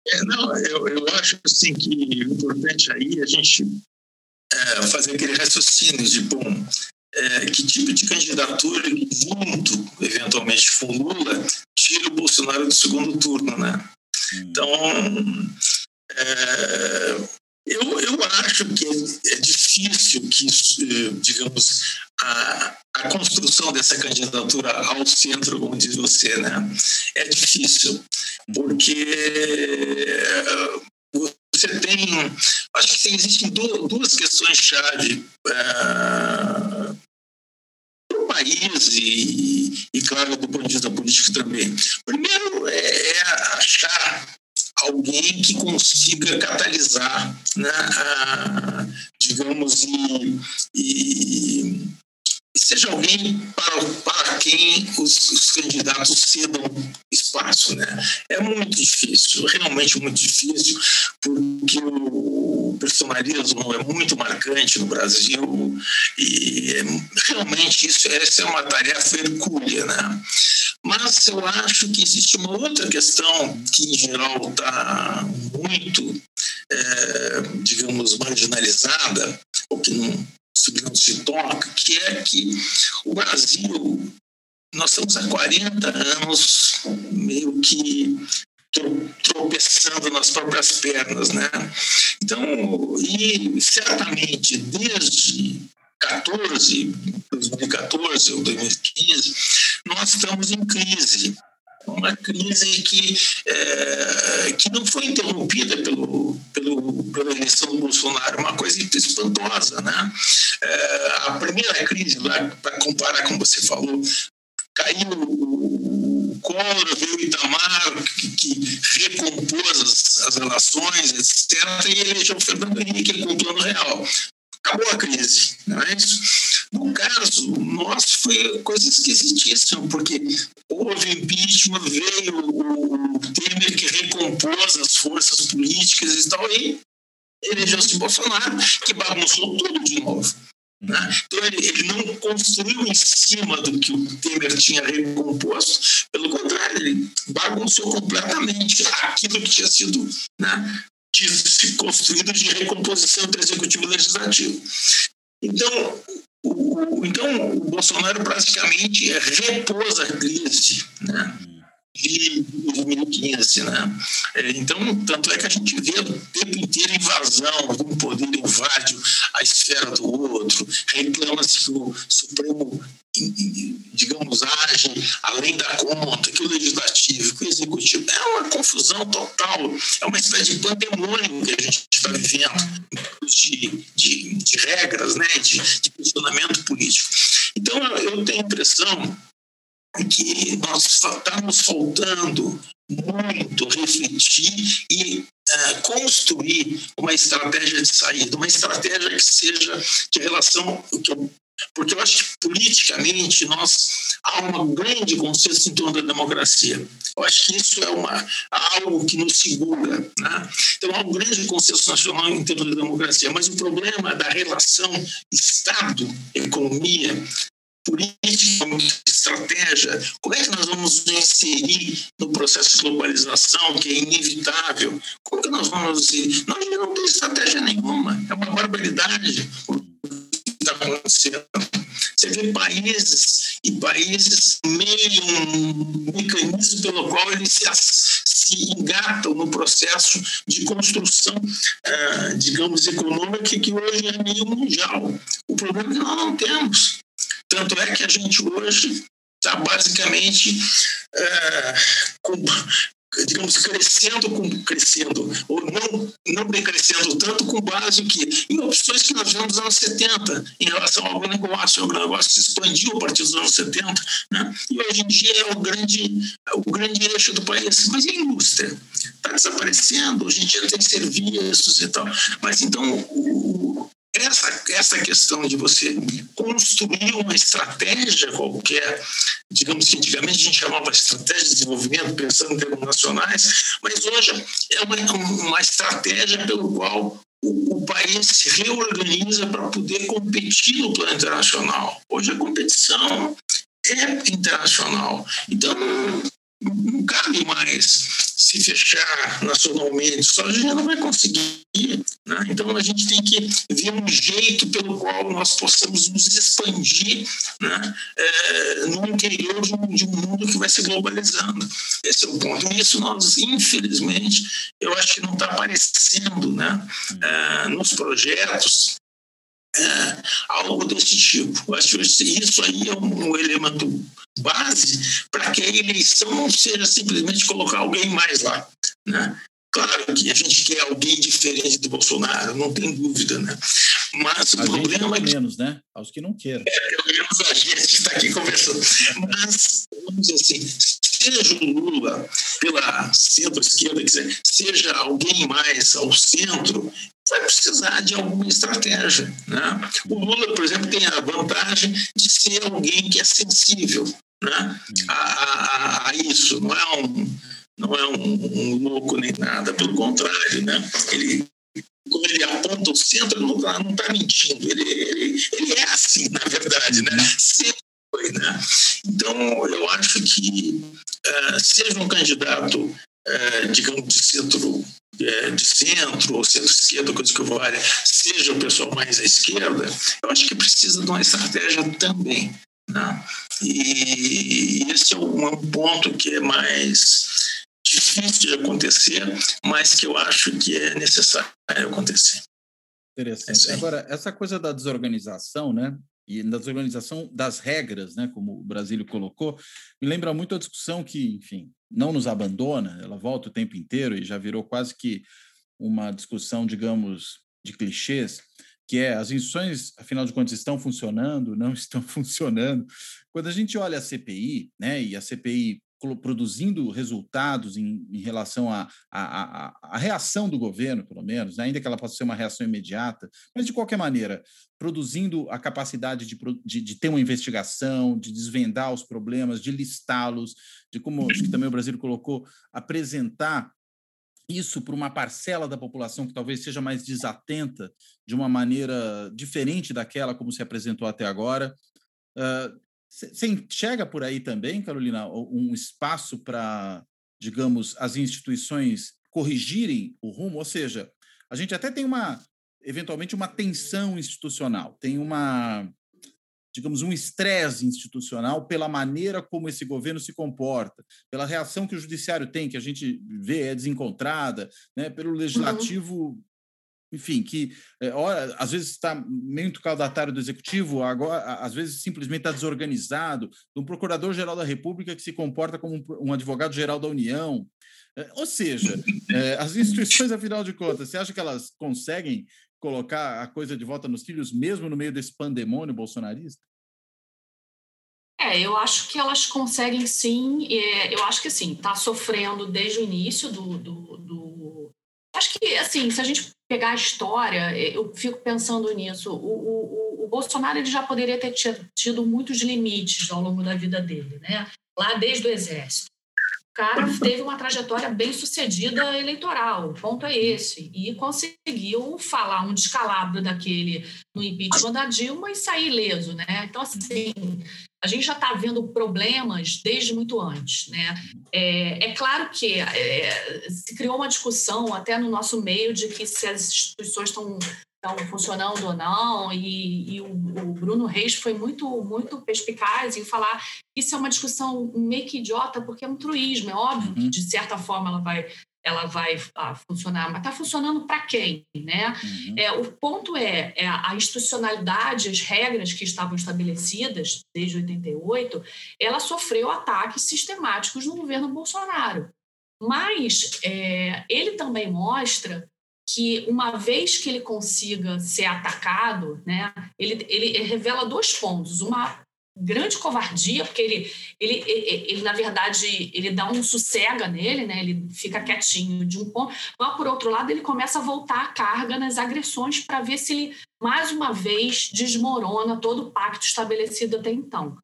Speaker 8: é, não, eu, eu acho assim que o importante aí é a gente é, fazer aquele raciocínio de, bom, é, que tipo de candidatura junto, eventualmente, com Lula, tira o Bolsonaro do segundo turno, né? Hum. Então, é, eu, eu acho que é, difícil que, eh, digamos, a, a construção dessa candidatura ao centro, como diz você, né? É difícil, porque você tem. Acho que existem duas questões-chave para o país e, e, claro, do ponto de vista político também. Primeiro é, é achar alguém que consiga catalisar, né, a, digamos, e, e, seja alguém para, para quem os, os, candidatos cedam espaço. Né? É muito difícil, realmente muito difícil, porque o personalismo é muito marcante no Brasil e realmente isso essa é uma tarefa hercúlea, né? Mas eu acho que existe uma outra questão que em geral está muito, é, digamos, marginalizada ou que não, não se toca, que é que o Brasil nós estamos há 40 anos meio que tropeçando nas próprias pernas, né? Então, e certamente desde 14, 2014 ou 2015, nós estamos em crise. Uma crise que, é, que não foi interrompida pelo, pelo, pela eleição do Bolsonaro, uma coisa espantosa. Né? É, a primeira crise, para comparar como você falou, caiu o Collor, veio o Itamar, que, que recompôs as, as, relações, etc., e elegeu o Fernando Henrique com o real. Acabou a crise, não é isso? No caso nosso, foi coisa esquisitíssima, porque houve impeachment, veio o Temer que recompôs as forças políticas e tal, e elegeu-se Bolsonaro, que bagunçou tudo de novo. Né? Então, ele, ele, não construiu em cima do que o Temer tinha recomposto, pelo contrário, ele bagunçou completamente aquilo que tinha sido né, construído de recomposição entre executivo e legislativo. Então, o, então, o Bolsonaro praticamente repôs a crise. Né? De 2015, né? É, então, tanto é que a gente vê o tempo inteiro invasão, um poder invade a esfera do outro, reclama-se que o Supremo, digamos, age além da conta, que o Legislativo, que o Executivo, é uma confusão total, é uma espécie de pandemônio que a gente está vivendo, de, de, de regras, né? de, de político. Então, eu tenho a impressão que nós estamos faltando muito refletir e uh, construir uma estratégia de saída, uma estratégia que seja de relação. Porque eu acho que politicamente nós há um grande consenso em torno da democracia. Eu acho que isso é uma, algo que nos segura. Né? Então há um grande consenso nacional em torno da democracia, mas o problema da relação Estado-economia política, estratégia, como é que nós vamos nos inserir no processo de globalização, que é inevitável? Como que nós vamos ir? Nós não temos estratégia nenhuma, é uma barbaridade o que está acontecendo. Você vê países e países meio um mecanismo pelo qual eles se, se engatam no processo de construção, uh, digamos, econômica que hoje é meio mundial. O problema é que nós não temos. Tanto é que a gente hoje está basicamente é, com, digamos, crescendo, com, crescendo, ou não, não decrescendo tanto com base que, em opções que nós vimos nos anos 70 em relação ao negócio. O negócio se expandiu a partir dos anos 70, né? e hoje em dia é o grande, o grande eixo do país. Mas e a indústria? Está desaparecendo, hoje em dia tem serviços e tal. Mas então o, essa, essa questão de você construir uma estratégia qualquer, digamos que antigamente a gente chamava estratégia de desenvolvimento, pensando em termos nacionais, mas hoje é uma, uma estratégia pelo qual o, o país se reorganiza para poder competir no plano internacional. Hoje a competição é internacional. Então, não cabe mais se fechar nacionalmente, só a gente não vai conseguir. Né? Então a gente tem que ver um jeito pelo qual nós possamos nos expandir né? é, no interior de um, de um, mundo que vai se globalizando. Esse é o ponto. E isso nós, infelizmente, eu acho que não está aparecendo né? É, nos projetos é, algo desse tipo. Acho que isso aí é um elemento base para que a eleição não seja simplesmente colocar alguém mais lá. Né? Claro que a gente quer alguém diferente do Bolsonaro, não tem dúvida, né? Mas o a problema
Speaker 1: é que... menos, né? Aos que não queiram.
Speaker 8: É, pelo menos a gente aqui conversando. Mas, vamos dizer assim, seja o Lula pela centro-esquerda, seja alguém mais ao centro, vai precisar de alguma estratégia. Né? O Lula, por exemplo, tem a vantagem de ser alguém que é sensível né? a, a, a isso, não é um não é um, um, louco nem nada, pelo contrário, né? Ele quando ele aponta o centro, não está mentindo. Ele, ele, ele é assim, na verdade, né? Sempre foi, né? Então, eu acho que uh, seja um candidato, uh, digamos, de centro é, de centro ou centro-esquerda, coisa que vale, seja o pessoal mais à esquerda, eu acho que precisa de uma estratégia também. Né? E esse é um, um ponto que é mais difícil de acontecer, mas que eu acho que é necessário acontecer.
Speaker 1: Interessante. É Agora, essa coisa da desorganização, né? E da desorganização das regras, né? Como o Brasílio colocou, me lembra muito a discussão que, enfim, não nos abandona, ela volta o tempo inteiro e já virou quase que uma discussão, digamos, de clichês, que é as instituições, afinal de contas, estão funcionando, não [laughs] estão funcionando. Quando a gente olha a CPI, né, e a CPI produzindo resultados em, em relação à reação do governo, pelo menos, né? ainda que ela possa ser uma reação imediata, mas de qualquer maneira, produzindo a capacidade de, de, de ter uma investigação, de desvendar os problemas, de listá-los, de como acho que também o Brasil colocou, apresentar isso para uma parcela da população que talvez seja mais desatenta de uma maneira diferente daquela como se apresentou até agora. Uh, você enxerga por aí também, Carolina, um espaço para, digamos, as instituições corrigirem o rumo? Ou seja, a gente até tem uma, eventualmente, uma tensão institucional, tem uma, digamos, um estresse institucional pela maneira como esse governo se comporta, pela reação que o judiciário tem, que a gente vê é desencontrada, né, pelo uhum. legislativo uhum enfim, que é, ora, às vezes está meio caudatário do executivo, agora às vezes simplesmente está desorganizado, do procurador-geral da República que se comporta como um, um advogado-geral da União. É, ou seja, é, as instituições, afinal de contas, você acha que elas conseguem colocar a coisa de volta nos trilhos, mesmo no meio desse pandemônio bolsonarista?
Speaker 7: É, eu acho que elas conseguem sim. eu acho que assim, está sofrendo desde o início do, do, do. Acho que assim, se a gente pegar a história, eh, eu fico pensando nisso. O, o, o Bolsonaro ele já poderia ter tido muitos limites ao longo da vida dele, né? Lá desde o Exército. O cara teve uma trajetória bem sucedida eleitoral, o ponto é esse. E conseguiu falar um descalabro daquele no impeachment da Dilma e sair ileso, né? Então, assim, a gente já está vendo problemas desde muito antes. Né? É, é claro que é, se criou uma discussão até no nosso meio de que se as instituições estão estão funcionando ou não, e, e o, o, Bruno Reis foi muito, muito perspicaz em falar que isso é uma discussão meio que idiota, porque é um truísmo, é óbvio que, uhum. de certa forma, ela vai ela vai ah, funcionar, mas está funcionando para quem? Né? Uhum. É, o ponto é, é, a institucionalidade, as regras que estavam estabelecidas desde 88, ela sofreu ataques sistemáticos no governo Bolsonaro. Mas é, ele também mostra que uma vez que ele consiga ser atacado, né, ele, ele revela dois pontos. Uma grande covardia, porque ele, ele, ele, ele, na verdade, ele dá um sossega nele, né? ele fica quietinho de um ponto, mas, por outro lado, ele começa a voltar a carga nas agressões para ver se ele, mais uma vez, desmorona todo o pacto estabelecido até então.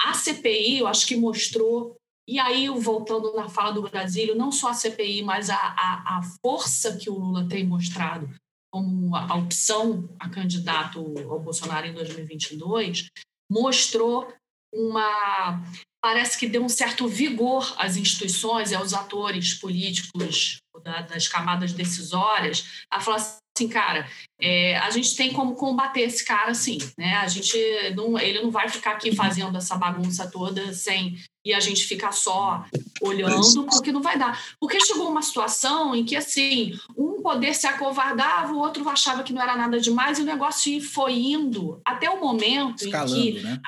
Speaker 7: A CPI, eu acho que mostrou, e aí, voltando na fala do Brasil, não só a CPI, mas a, a, a força que o Lula tem mostrado como a opção a candidato ao Bolsonaro em 2022, mostrou uma. Parece que deu um certo vigor às instituições e aos atores políticos da, das camadas decisórias a falar assim, cara, é, a gente tem como combater esse cara assim, né? A gente não, ele não vai ficar aqui fazendo essa bagunça toda sem e a gente ficar só olhando, porque não vai dar. Porque chegou uma situação em que assim, um poder se acovardava, o outro achava que não era nada demais e o negócio foi indo até o momento Escalando, em que né?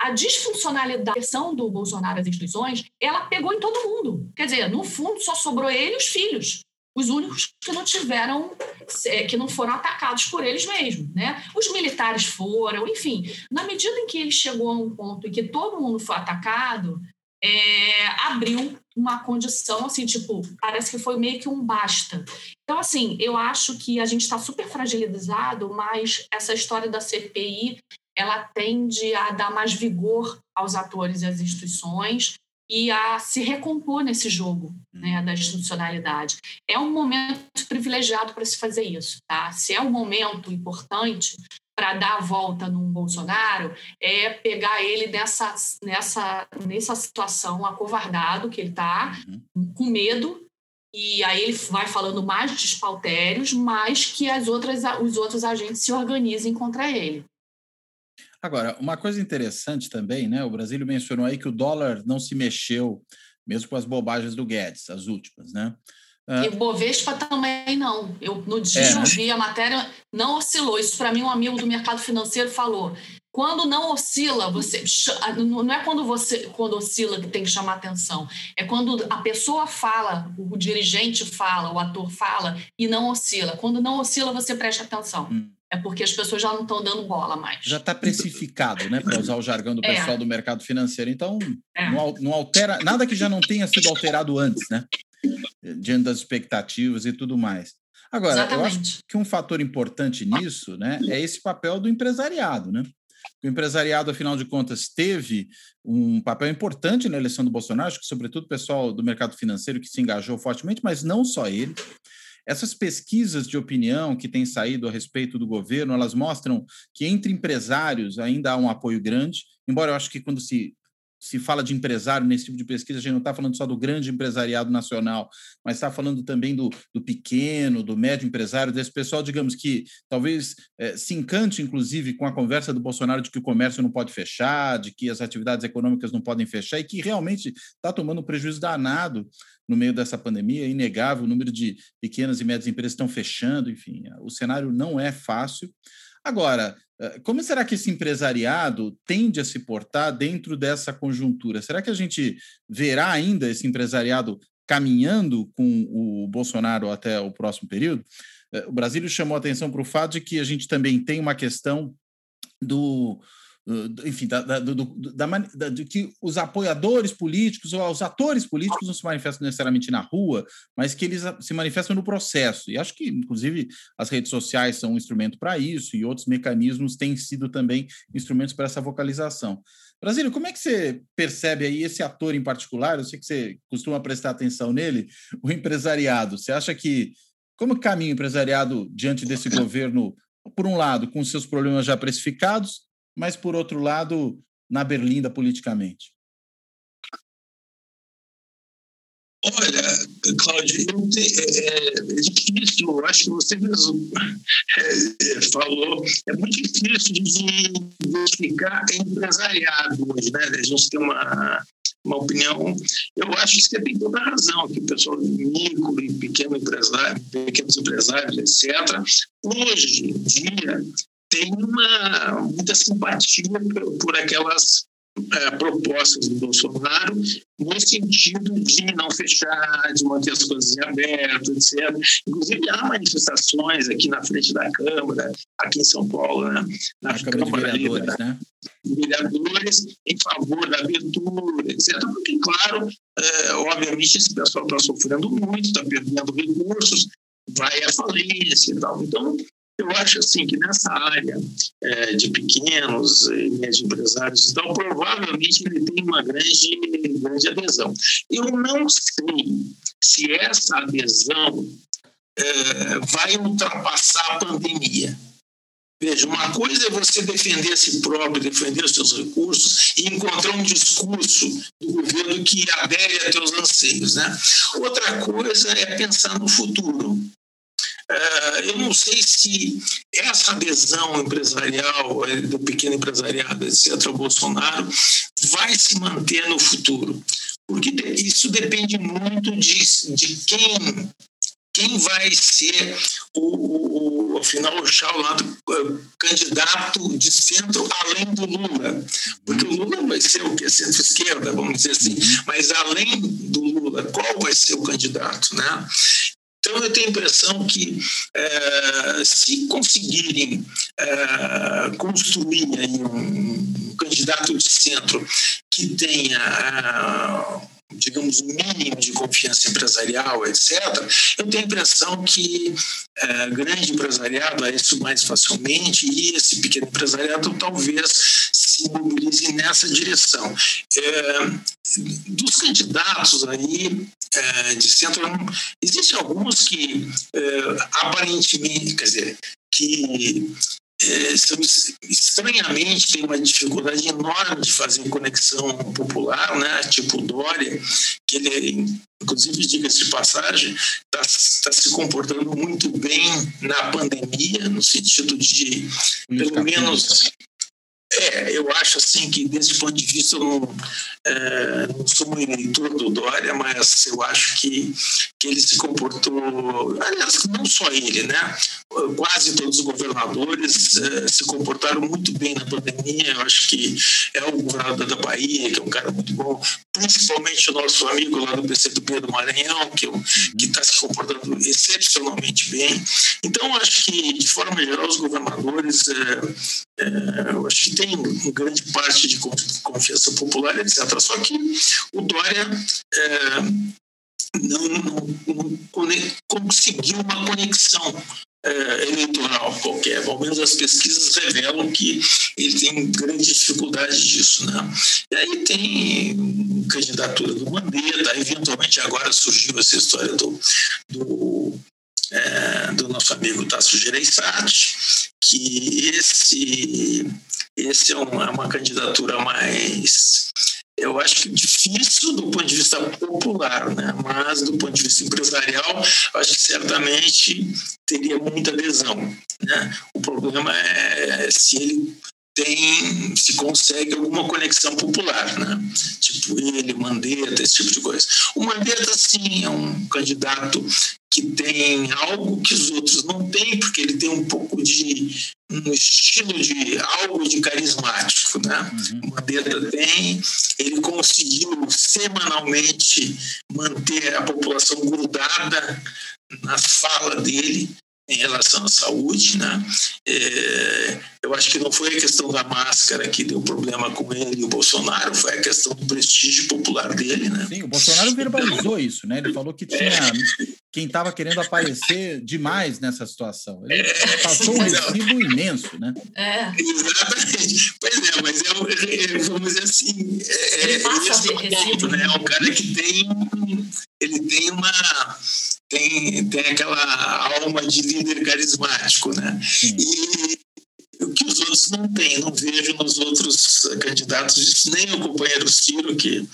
Speaker 7: a, a disfuncionalidade do Bolsonaro às instituições, ela pegou em todo mundo. Quer dizer, no fundo só sobrou ele e os filhos os únicos que não tiveram, é, que não foram atacados por eles mesmos, né? Os militares foram, enfim, na medida em que ele chegou a um ponto em que todo mundo foi atacado, é, abriu uma condição assim, tipo, parece que foi meio que um basta. Então, assim, eu acho que a gente está super fragilizado, mas essa história da CPI ela tende a dar mais vigor aos atores e às instituições e a se recompor nesse jogo né, da institucionalidade. É um momento privilegiado para se fazer isso. Tá? Se é um momento importante para dar a volta num Bolsonaro, é pegar ele nessa, nessa, nessa situação acovardado que ele está, uhum. com medo, e aí ele vai falando mais de despautérios, mais que as outras, os outros agentes se organizem contra ele.
Speaker 1: Agora, uma coisa interessante também, né? O Brasil mencionou aí que o dólar não se mexeu, mesmo com as bobagens do Guedes, as últimas, né?
Speaker 7: E o Bovespa também não. Eu no dia é, né? vi a matéria, não oscilou. Isso para mim um amigo do mercado financeiro falou. Quando não oscila, você não é quando você quando oscila que tem que chamar atenção. É quando a pessoa fala, o dirigente fala, o ator fala e não oscila. Quando não oscila, você presta atenção. Hum. É porque as pessoas já não estão dando bola mais.
Speaker 1: Já está precificado, né? Para usar o jargão do é. pessoal é. do mercado financeiro. Então, é. não, não altera nada que já não tenha sido alterado antes, né? Diante das expectativas e tudo mais. Agora, Exatamente. eu acho que um fator importante nisso, né, é esse papel do empresariado, né? O empresariado, afinal de contas, teve um papel importante na eleição do Bolsonaro, acho que, sobretudo, o pessoal do mercado financeiro que se engajou fortemente, mas não só ele. Essas pesquisas de opinião que têm saído a respeito do governo, elas mostram que entre empresários ainda há um apoio grande, embora eu acho que quando se se fala de empresário nesse tipo de pesquisa, a gente não está falando só do grande empresariado nacional, mas está falando também do, do, pequeno, do médio empresário, desse pessoal, digamos, que talvez é, se encante, inclusive, com a conversa do Bolsonaro de que o comércio não pode fechar, de que as atividades econômicas não podem fechar, e que realmente está tomando um prejuízo danado no meio dessa pandemia, é inegável, o número de pequenas e médias empresas estão fechando, enfim, o cenário não é fácil. Agora, eh, como será que esse empresariado tende a se portar dentro dessa conjuntura? Será que a gente verá ainda esse empresariado caminhando com o Bolsonaro até o próximo período? Eh, o Brasil chamou atenção para o fato de que a gente também tem uma questão do, enfim, da, da, do, da, da, de que os apoiadores políticos ou os atores políticos não se manifestam necessariamente na rua, mas que eles se manifestam no processo. E acho que, inclusive, as redes sociais são um instrumento para isso e outros mecanismos têm sido também instrumentos para essa vocalização. Brasília, como é que você percebe aí esse ator em particular? Eu sei que você costuma prestar atenção nele, [laughs] o empresariado. Você acha que como caminha o empresariado diante desse governo, por um lado, com seus problemas já precificados, mas, por outro lado, na Berlinda politicamente?
Speaker 8: Olha, Cláudio, é, é, é, difícil, eu acho que você mesmo é, é, falou, é muito difícil de identificar empresariado hoje, né? A gente tem uma, uma opinião, eu acho que você tem toda a razão, que o pessoal micro e pequeno empresário, pequenos empresários, etc., hoje em dia tem uma, muita simpatia por, por aquelas é, propostas do Bolsonaro no sentido de não fechar, de manter as coisas em aberto, etc. Inclusive, há manifestações aqui na frente da Câmara, aqui em São Paulo, né?
Speaker 1: na a Câmara, Câmara de Vereadores,
Speaker 8: ali, né? vereadores em favor da abertura, etc. Porque, claro, é, obviamente, esse pessoal está sofrendo muito, está perdendo recursos, vai à falência e tal. Então, eu acho assim que nessa área é, de pequenos e médios empresários, então provavelmente ele tem uma grande, grande adesão. Eu não sei se essa adesão é, vai ultrapassar a pandemia. Veja, uma coisa é você defender a si próprio, defender os seus recursos e encontrar um discurso do governo que adere a teus anseios. Né? Outra coisa é pensar no futuro. Eh, eu não sei se essa adesão empresarial, eh, do pequeno empresariado, etc., ao Bolsonaro, vai se manter no futuro. Porque isso depende muito de, de quem quem vai ser o, o afinal o chamado eh, candidato de centro além do Lula, porque o Lula vai ser o que centro-esquerda, vamos dizer assim, mas além do Lula, qual vai ser o candidato, né? Então, eu tenho a impressão que, é, se conseguirem é, construir um, um, candidato de centro que tenha, é, digamos, mínimo de confiança empresarial, etc., eu tenho a impressão que é, grande empresariado a isso mais facilmente e esse pequeno empresariado talvez se mobilize nessa direção. É, dos candidatos aí é, de centro, existem alguns que é, aparentemente, quer dizer, que é, estranhamente tem uma dificuldade enorme de fazer conexão popular, né? tipo Dória, que ele, inclusive, diga-se de passagem, está tá se comportando muito bem na pandemia, no sentido de, pelo menos, é, eu acho assim que desse ponto de vista eu não, é, não sou um eleitor do Dória, mas eu acho que, que ele se comportou, aliás, não só ele, né? Quase todos os governadores é, se comportaram muito bem na pandemia. Eu acho que é o governador da Bahia, que é um cara muito bom, principalmente o nosso amigo lá do PCdoB do Maranhão, que uhum. está se comportando excepcionalmente bem. Então, acho que, de forma geral, os governadores, é, é, eu acho que tem grande parte de confiança popular, etc. Só que o Dória é, não, não, não, conseguiu uma conexão é, eleitoral qualquer. Ao menos as pesquisas revelam que ele tem grande dificuldade disso. Né? E aí tem candidatura do Mandetta, eventualmente agora surgiu essa história do, do, é, do nosso amigo Tasso Gereissati, que esse, esse é é uma candidatura mais eu acho que difícil do ponto de vista popular, né? mas do ponto de vista empresarial, acho que certamente teria muita adesão. Né? O problema é se ele tem, se consegue alguma conexão popular, né? Tipo ele, Mandetta, esse tipo de coisa. O Mandetta, sim, é um candidato que tem algo que os outros não têm, porque ele tem um pouco de um estilo de algo de carismático, né? Uhum. Mandetta tem, ele conseguiu semanalmente manter a população grudada na fala dele, em relação à saúde, né? É, eu acho que não foi a questão da máscara que deu problema com ele e o Bolsonaro, foi a questão do prestígio popular dele, né?
Speaker 1: Sim, o Bolsonaro verbalizou então, isso, né? Ele falou que tinha é, quem estava querendo aparecer demais nessa situação. Ele é, passou um recibo imenso, né?
Speaker 8: É. Exatamente. Pois é, mas é, é vamos dizer assim, é, ele passa é, ponto, né? É um cara que tem, ele tem uma tem, tem aquela alma de líder carismático, né? Sim. E o que os outros não têm, não vejo nos outros candidatos, nem o companheiro Ciro, que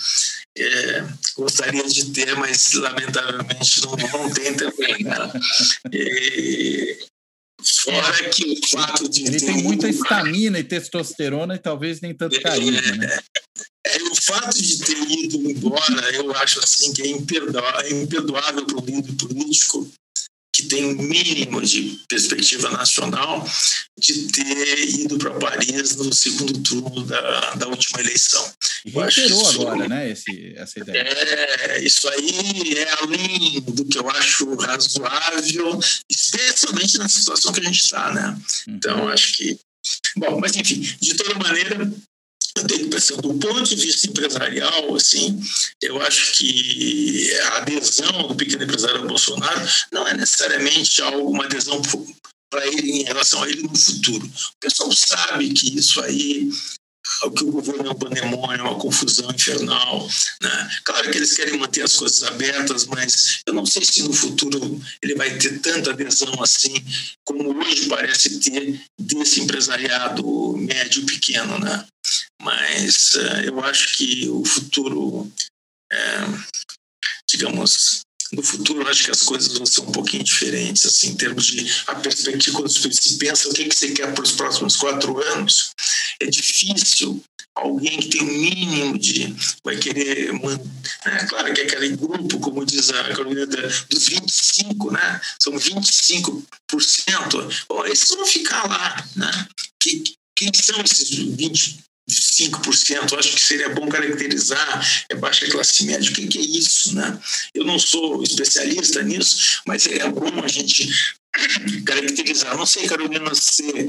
Speaker 8: é, gostaria de ter, mas lamentavelmente não, não tem também. Né? E, fora que o fato de.
Speaker 1: Ele tem muita estamina e testosterona e talvez nem tanto carisma, é, né?
Speaker 8: É, o fato de ter ido embora, eu acho assim que é imperdoável, é imperdoável para o líder político que tem um mínimo de perspectiva nacional de ter ido para Paris no segundo turno da, da última eleição.
Speaker 1: E reiterou agora, né, esse, essa ideia.
Speaker 8: É, isso aí é além do que eu acho razoável, especialmente na situação que a gente está, né? Uhum. Então, acho que... Bom, mas enfim, de toda maneira, do ponto de vista empresarial, assim, eu acho que a adesão do pequeno empresário ao Bolsonaro não é necessariamente uma adesão para ele em relação a ele no futuro. O pessoal sabe que isso aí que o governo é um pandemônio, é uma confusão infernal. Né? Claro que eles querem manter as coisas abertas, mas eu não sei se no futuro ele vai ter tanta adesão assim, como hoje parece ter desse empresariado médio pequeno. Né? Mas uh, eu acho que o futuro, é, digamos, no futuro acho que as coisas vão ser um pouquinho diferentes, assim, em termos de a perspectiva, quando se pensa o que, que você quer para os próximos quatro anos, é difícil alguém que tem o um mínimo de vai querer né? claro que é aquele grupo como diz a Carolina dos 25 né são 25% Bom, esses vão ficar lá né que, quem são esses 20 5%, acho que seria bom caracterizar, é baixa classe média, o que, que é isso, né? Eu não sou especialista nisso, mas é bom a gente caracterizar. Não sei, Carolina, você,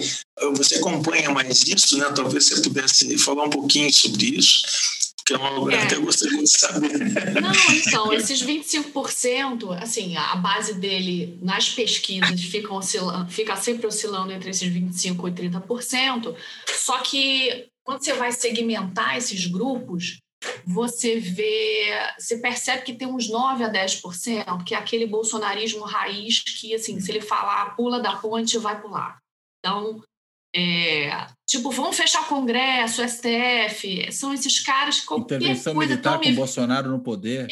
Speaker 8: você acompanha mais isso, né? Talvez você pudesse falar um pouquinho sobre isso, porque é uma coisa é. que eu gostaria de saber.
Speaker 7: Não, então, esses 25%, assim, a base dele nas pesquisas fica, oscilando, fica sempre oscilando entre esses 25% e 30%, só que quando você vai segmentar esses grupos, você vê, você percebe que tem uns 9 a 10%, que é aquele bolsonarismo raiz que, assim, se ele falar pula da ponte, vai pular. Então, é, tipo, vamos fechar Congresso, STF, são esses caras que qualquer
Speaker 1: Intervenção
Speaker 7: coisa
Speaker 1: militar com
Speaker 7: me...
Speaker 1: Bolsonaro no poder.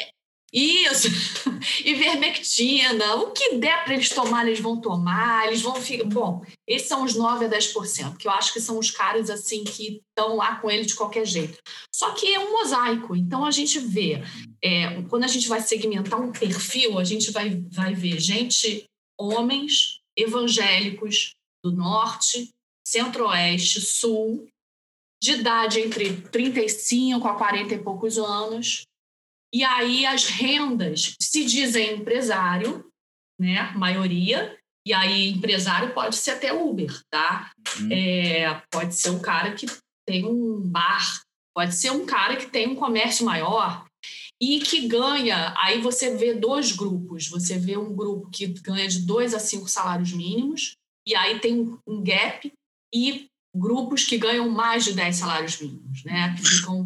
Speaker 7: Isso, [laughs] ivermectina, o que der para eles tomar, eles vão tomar, eles vão ficar. Bom, esses são os 9 a 10%, que eu acho que são os caras assim que estão lá com ele de qualquer jeito. Só que é um mosaico, então a gente vê, é, quando a gente vai segmentar um perfil, a gente vai, vai ver gente, homens evangélicos do norte, centro-oeste, sul, de idade entre 35 a 40 e poucos anos, e aí as rendas se dizem empresário, né? Maioria. E aí empresário pode ser até Uber, tá? Uhum. É, pode ser um cara que tem um bar, pode ser um cara que tem um comércio maior e que ganha. Aí você vê dois grupos. Você vê um grupo que ganha de dois a cinco salários mínimos e aí tem um gap e grupos que ganham mais de 10 salários mínimos, né? Que ficam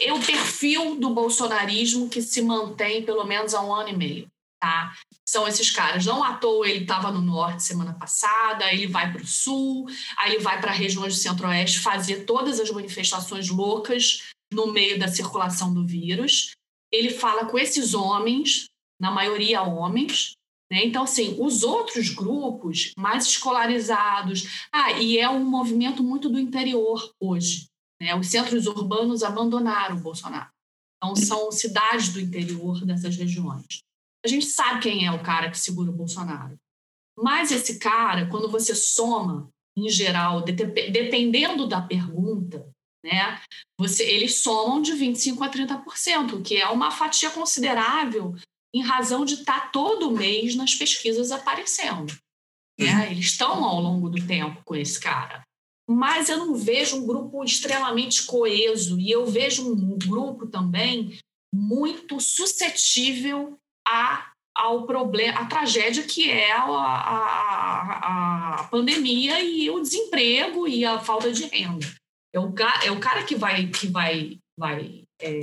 Speaker 7: é o perfil do bolsonarismo que se mantém pelo menos há um ano e meio. Tá? São esses caras. Não à toa ele estava no norte semana passada, ele vai para o sul, aí ele vai para regiões do centro-oeste fazer todas as manifestações loucas no meio da circulação do vírus. Ele fala com esses homens, na maioria homens, né? Então, assim, os outros grupos mais escolarizados. Ah, e é um movimento muito do interior hoje. Né? Os centros urbanos abandonaram o Bolsonaro. Então, são cidades do interior dessas regiões. A gente sabe quem é o cara que segura o Bolsonaro. Mas esse cara, quando você soma, em geral, dependendo da pergunta, né, você, eles somam de 25% a 30%, que é uma fatia considerável em razão de estar tá todo mês nas pesquisas aparecendo. Né? Uhum. Eles estão ao longo do tempo com esse cara mas eu não vejo um grupo extremamente coeso e eu vejo um grupo também muito suscetível a, ao problema, à tragédia que é a, a, a, pandemia e o desemprego e a falta de renda. É o, é o cara que vai, que vai, vai, é,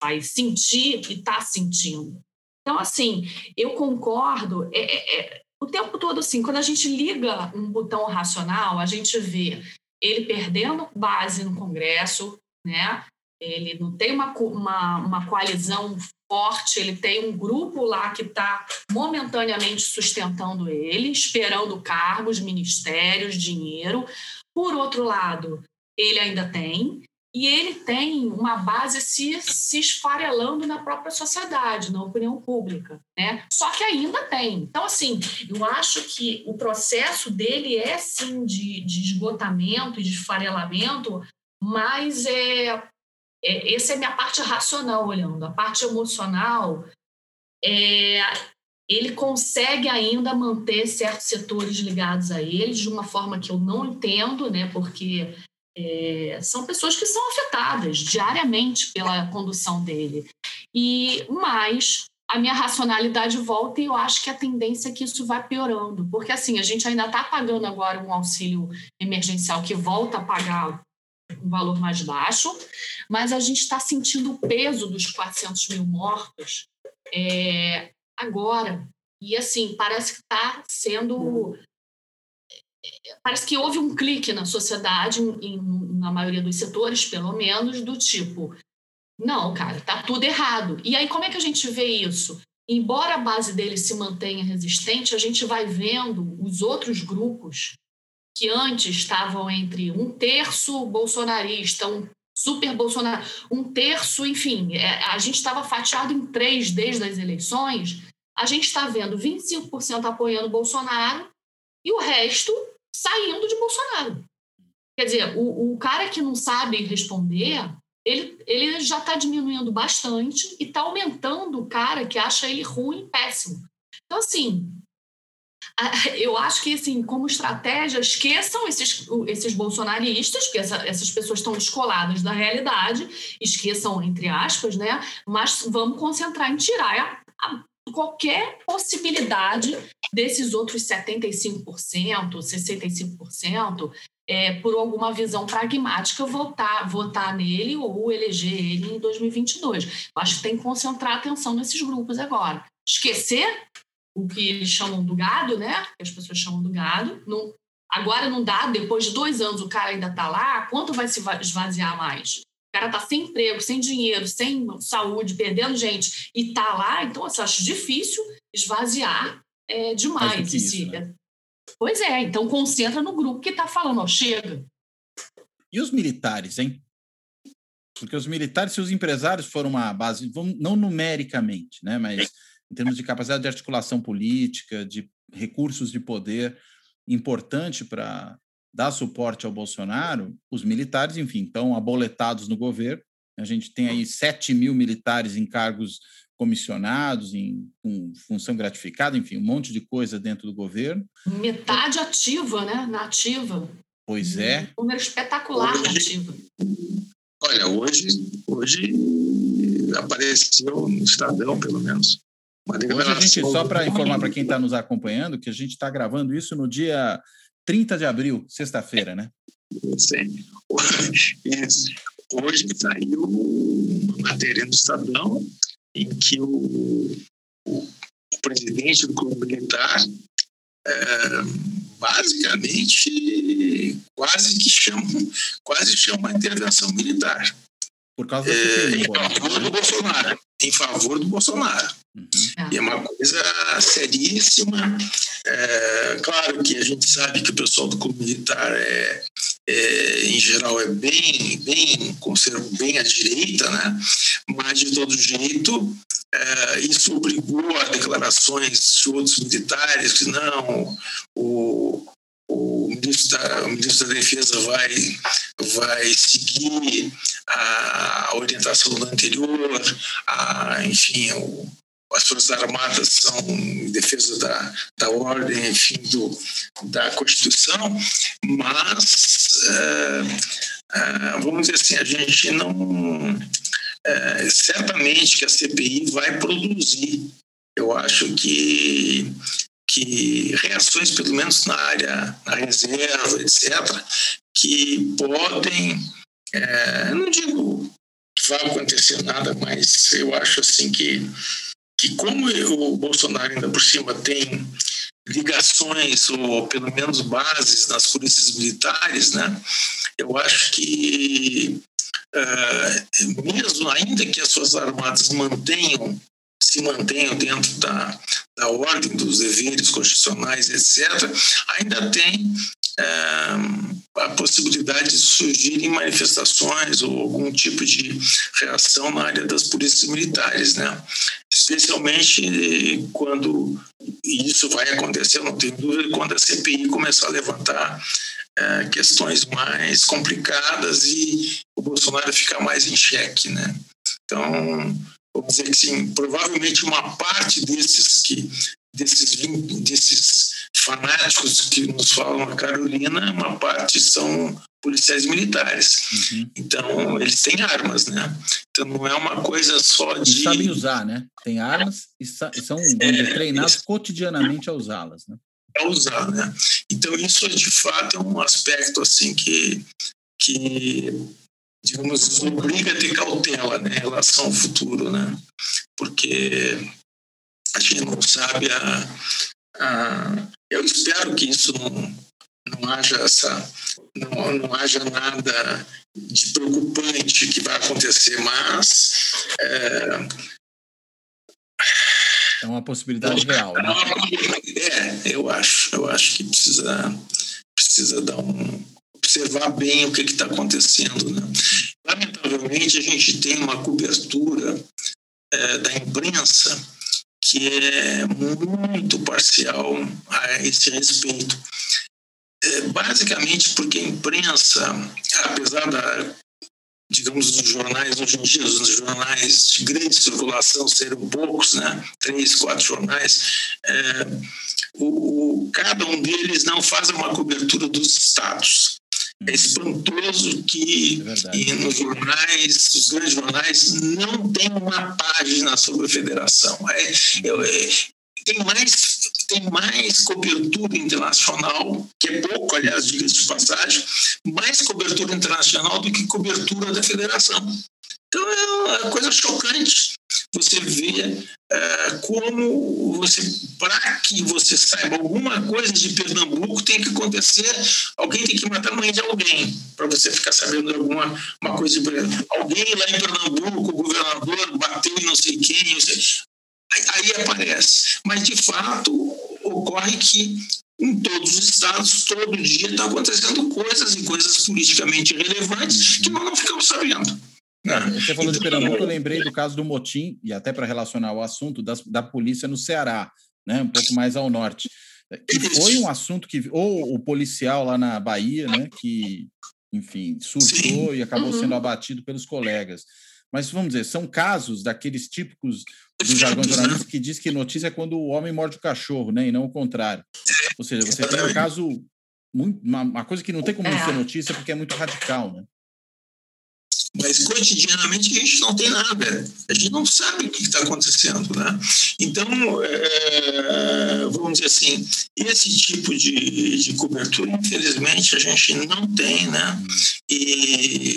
Speaker 7: vai sentir e está sentindo. Então, assim, eu concordo. É, é, é o tempo todo, assim, quando a gente liga um botão racional, a gente vê ele perdendo base no Congresso, né? Ele não tem uma, uma, uma coalizão forte, ele tem um grupo lá que está momentaneamente sustentando ele, esperando cargos, ministérios, dinheiro. Por outro lado, ele ainda tem e ele tem uma base se, se esfarelando na própria sociedade, na opinião pública, né? Só que ainda tem. Então, assim, eu acho que o processo dele é, sim, de, de esgotamento e de esfarelamento, mas é, é, essa é a minha parte racional olhando. A parte emocional, é, ele consegue ainda manter certos setores ligados a ele de uma forma que eu não entendo, né? Porque é, são pessoas que são afetadas diariamente pela condução dele. E mais a minha racionalidade volta e eu acho que a tendência é que isso vai piorando, porque assim a gente ainda está pagando agora um auxílio emergencial que volta a pagar um valor mais baixo, mas a gente está sentindo o peso dos 400 mil mortos é, agora. E assim, parece que está sendo parece que houve um clique na sociedade, em, na maioria dos setores, pelo menos, do tipo: não, cara, tá tudo errado. E aí, como é que a gente vê isso? Embora a base dele se mantenha resistente, a gente vai vendo os outros grupos que antes estavam entre um terço bolsonarista, um super Bolsonaro, um terço, enfim, é, a gente estava fatiado em três desde as eleições. A gente está vendo 25% apoiando Bolsonaro e o resto saindo de Bolsonaro. Quer dizer, o, o cara que não sabe responder, ele, ele já está diminuindo bastante e está aumentando o cara que acha ele ruim, péssimo. Então, assim, [laughs] eu acho que, assim, como estratégia, esqueçam esses, esses bolsonaristas, porque essa, essas pessoas estão descoladas da realidade, esqueçam, entre aspas, né? Mas vamos concentrar em tirar a, a qualquer possibilidade desses outros 75%, 65%, é, por alguma visão pragmática, votar, votar nele ou eleger ele em 2022. Eu acho que tem que concentrar atenção nesses grupos agora. Esquecer o que eles chamam do gado, né? Que as pessoas chamam do gado. Não, agora não dá, depois de dois anos o cara ainda está lá, quanto vai se esvaziar mais? O cara está sem emprego, sem dinheiro, sem saúde, perdendo gente e está lá, então assim, eu acho difícil esvaziar é, demais esse, né? Pois é, então concentra no grupo que está falando, ó, chega.
Speaker 1: E os militares, hein? Porque os militares, se os empresários foram uma base, não numericamente, né, mas em termos de capacidade de articulação política, de recursos de poder importante para dar suporte ao Bolsonaro, os militares, enfim, estão aboletados no governo. A gente tem aí 7 mil militares em cargos comissionados, em com função gratificada, enfim, um monte de coisa dentro do governo.
Speaker 7: Metade ativa, né? Na ativa.
Speaker 1: Pois é.
Speaker 7: Um número espetacular hoje, na ativa.
Speaker 8: Olha, hoje, hoje apareceu no Estadão, pelo menos.
Speaker 1: Hoje a gente, só para informar para quem está nos acompanhando, que a gente está gravando isso no dia 30 de abril, sexta-feira, né?
Speaker 8: Sim. Isso. Hoje saiu uma matéria no Estadão em que o, o, presidente do clube militar é, basicamente quase que chama, quase chama a intervenção militar.
Speaker 1: Por causa é,
Speaker 8: em favor do Bolsonaro. Em favor do Bolsonaro. Uhum. E é uma coisa seríssima. É, claro que a gente sabe que o pessoal do clube militar é, é, em geral é bem bem conserva bem à direita, né? Mas de todo jeito é, isso obrigou a declarações de outros militares que não o o ministro da, o ministro da Defesa vai, vai seguir a orientação do anterior, a, enfim, o, as Forças Armadas são em defesa da, da ordem, enfim, do, da Constituição, mas, é, é, vamos dizer assim, a gente não. É, certamente que a CPI vai produzir. Eu acho que, que reações, pelo menos na área, na reserva, etc., que podem, não digo que vai acontecer nada, mas eu acho assim que que como o Bolsonaro ainda por cima tem ligações ou pelo menos bases nas polícias militares, né? Eu acho que uh, mesmo ainda que as suas armadas mantenham se mantenham dentro da, da ordem dos deveres constitucionais, etc., ainda tem é, a possibilidade de surgirem manifestações ou algum tipo de reação na área das polícias militares, né? Especialmente quando isso vai acontecer, não tenho dúvida, quando a CPI começar a levantar é, questões mais complicadas e o Bolsonaro ficar mais em xeque, né? Então, vamos dizer que sim, provavelmente uma parte desses que desses, desses fanáticos que nos falam a Carolina, uma parte são policiais militares. Uhum. Então, eles têm armas, né? Então, não é uma coisa só de...
Speaker 1: Eles sabem usar, né? Tem armas e são é, treinados é, cotidianamente a usá-las, né?
Speaker 8: A usar, né? Então, isso, de fato, é um aspecto, assim, que, que digamos, obriga a ter cautela, né, em relação ao futuro, né? Porque a gente não sabe a, a eu espero que isso não, não haja essa não, não haja nada de preocupante que vai acontecer, mas
Speaker 1: é, é uma possibilidade real, né?
Speaker 8: É, eu acho, eu acho que precisa precisa dar um observar bem o que está acontecendo, né? Lamentavelmente a gente tem uma cobertura é, da imprensa que é muito parcial a esse respeito. É, basicamente porque a imprensa, apesar da, digamos, dos jornais, hoje em dia, os jornais de grande circulação serem poucos, né? três, quatro jornais, é, o, o, cada um deles não faz uma cobertura dos estados. É espantoso que é nos jornais, os grandes jornais, não tem uma página sobre a federação. É, é, tem mais têm mais cobertura internacional, que é pouco, aliás, diga-se de passagem, mais cobertura internacional do que cobertura da federação. Então é uma coisa chocante você vê é, como você, para que você saiba alguma coisa de Pernambuco, tem que acontecer, alguém tem que matar a mãe de alguém, para você ficar sabendo alguma uma coisa de Pernambuco. Alguém lá em Pernambuco, o governador, bateu em não sei quem, sei, aí, aí aparece. Mas, de fato, ocorre que em todos os estados, todo dia está acontecendo coisas e coisas politicamente relevantes que nós não ficamos sabendo.
Speaker 1: É, você falou de então, Pernambuco, eu lembrei do caso do motim, e até para relacionar o assunto das, da polícia no Ceará, né, um pouco mais ao norte. Que foi um assunto que. Ou o policial lá na Bahia, né, que, enfim, surtou Sim. e acabou uhum. sendo abatido pelos colegas. Mas vamos dizer, são casos daqueles típicos do jargão jornalista que diz que notícia é quando o homem morde o cachorro, né? E não o contrário. Ou seja, você tem um caso, muito, uma, uma coisa que não tem como não ser é. notícia porque é muito radical, né?
Speaker 8: Mas cotidianamente a gente não tem nada, a gente não sabe o que está acontecendo, né? Então, é, vamos dizer assim, esse tipo de, de cobertura, infelizmente, a gente não tem, né? E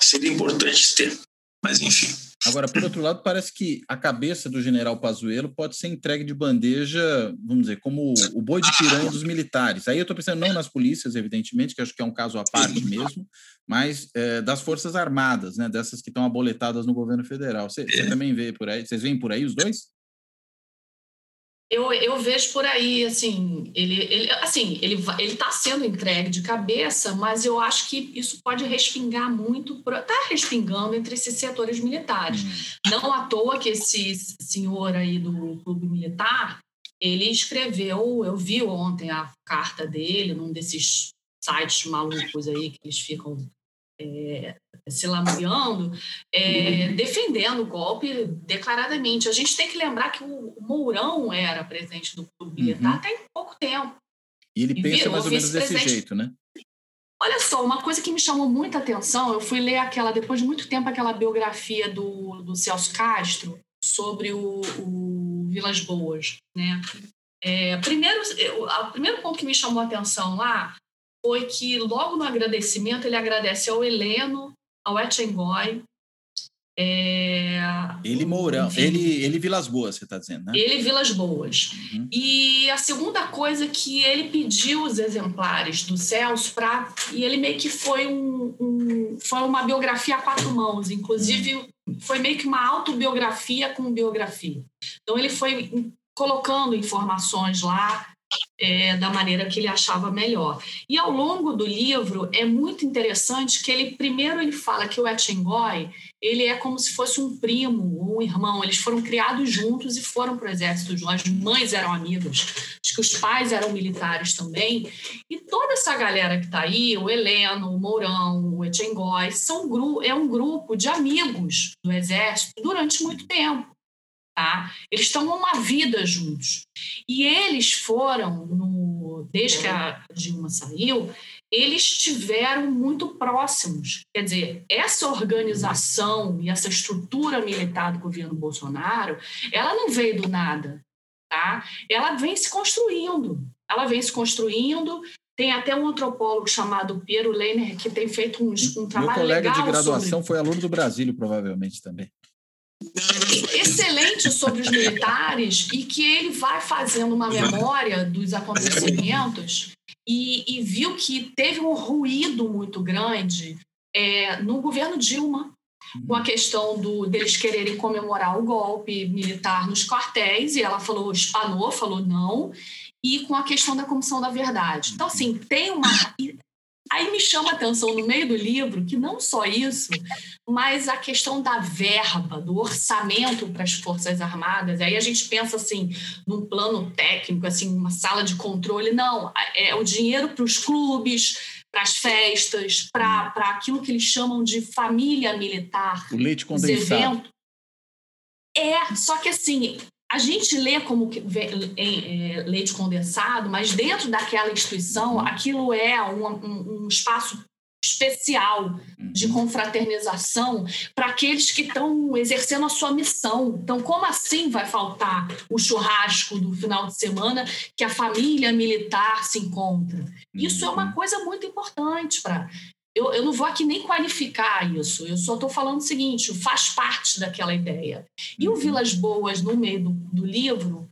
Speaker 8: seria importante ter, mas enfim.
Speaker 1: Agora, por outro lado, parece que a cabeça do general Pazuello pode ser entregue de bandeja, vamos dizer, como o boi de piranha dos militares. Aí eu estou pensando não nas polícias, evidentemente, que acho que é um caso à parte mesmo, mas é, das Forças Armadas, né, dessas que estão aboletadas no governo federal. Você, você também vê por aí? Vocês veem por aí os dois?
Speaker 7: Eu, eu vejo por aí, assim, ele, ele assim, ele ele está sendo entregue de cabeça, mas eu acho que isso pode respingar muito, está respingando entre esses setores militares. Hum. Não à toa que esse senhor aí do clube militar, ele escreveu, eu vi ontem a carta dele num desses sites malucos aí que eles ficam é, se lamuriando, é, uhum. defendendo o golpe declaradamente. A gente tem que lembrar que o Mourão era presidente do clube militar uhum. até pouco tempo.
Speaker 1: E ele pensa mais ou menos desse jeito, né?
Speaker 7: Olha só, uma coisa que me chamou muita atenção, eu fui ler aquela, depois de muito tempo, aquela biografia do, do Celso Castro sobre o, o Vilas Boas, né? É, primeiro, o primeiro ponto que me chamou a atenção lá foi que logo no agradecimento ele agradece ao Heleno, ao Etchengoy. É,
Speaker 1: ele Mourão, ele, ele Vilas Boas, você está dizendo, né?
Speaker 7: Ele Vilas Boas. Uhum. E a segunda coisa que ele pediu os exemplares do Celso para e ele meio que foi um, um, foi uma biografia a quatro mãos, inclusive uhum. foi meio que uma autobiografia com biografia. Então ele foi colocando informações lá é, da maneira que ele achava melhor. E ao longo do livro é muito interessante que ele primeiro ele fala que o Etchengoy ele é como se fosse um primo um irmão. Eles foram criados juntos e foram para o exército juntos. As mães eram amigas, acho que os pais eram militares também. E toda essa galera que está aí, o Heleno, o Mourão, o Etchengoy, são é um grupo de amigos do exército durante muito tempo. Tá? Eles estão uma vida juntos. E eles foram, no, desde que a Dilma saiu, eles estiveram muito próximos. Quer dizer, essa organização e essa estrutura militar do governo Bolsonaro, ela não veio do nada. Tá? Ela vem se construindo. Ela vem se construindo, tem até um antropólogo chamado Piero Lehner que tem feito um, um trabalho
Speaker 1: legal. Meu colega
Speaker 7: de
Speaker 1: graduação
Speaker 7: sobre...
Speaker 1: foi aluno do Brasil, provavelmente também
Speaker 7: excelente sobre os militares e que ele vai fazendo uma memória dos acontecimentos e, e viu que teve um ruído muito grande é, no governo Dilma com a questão do, deles quererem comemorar o golpe militar nos quartéis, e ela falou, espanou, falou não, e com a questão da Comissão da Verdade. Então, assim, tem uma. Aí me chama a atenção no meio do livro que não só isso, mas a questão da verba, do orçamento para as Forças Armadas. Aí a gente pensa assim, num plano técnico, assim, uma sala de controle. Não, é o dinheiro para os clubes, para as festas, para aquilo que eles chamam de família militar.
Speaker 1: O leite condensado.
Speaker 7: É, só que assim, a gente lê como é, leite condensado, mas dentro daquela instituição, aquilo é um, um, um espaço especial de
Speaker 1: Uhum.
Speaker 7: confraternização para aqueles que estão exercendo a sua missão. Então, como assim vai faltar o churrasco do final de semana que a família militar se encontra? Isso é uma coisa muito importante para. Eu, eu não vou aqui nem qualificar isso, eu só estou falando o seguinte: faz parte daquela ideia. E o Vilas Boas, no meio do, do livro,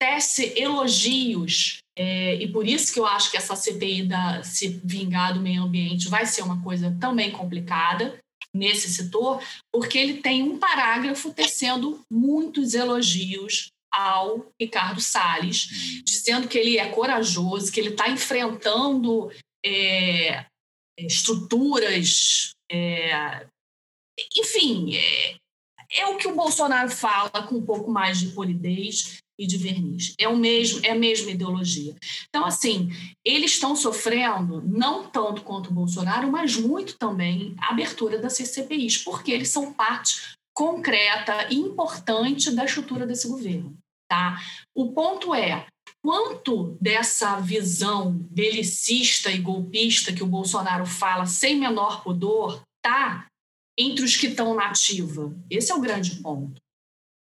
Speaker 7: tece elogios, é, e por isso que eu acho que essa CPI da se vingar do meio ambiente vai ser uma coisa também complicada nesse setor, porque ele tem um parágrafo tecendo muitos elogios ao Ricardo Salles, dizendo que ele é corajoso, que ele está enfrentando é, estruturas, é, enfim, é, é o que o Bolsonaro fala com um pouco mais de polidez e de verniz. É o mesmo, é a mesma ideologia. Então, assim, eles estão sofrendo, não tanto quanto o Bolsonaro, mas muito também a abertura das CCPIs, porque eles são parte concreta e importante da estrutura desse governo. Tá? O ponto é, quanto dessa visão belicista e golpista que o Bolsonaro fala sem menor pudor tá entre os que estão na ativa? Esse é o grande ponto.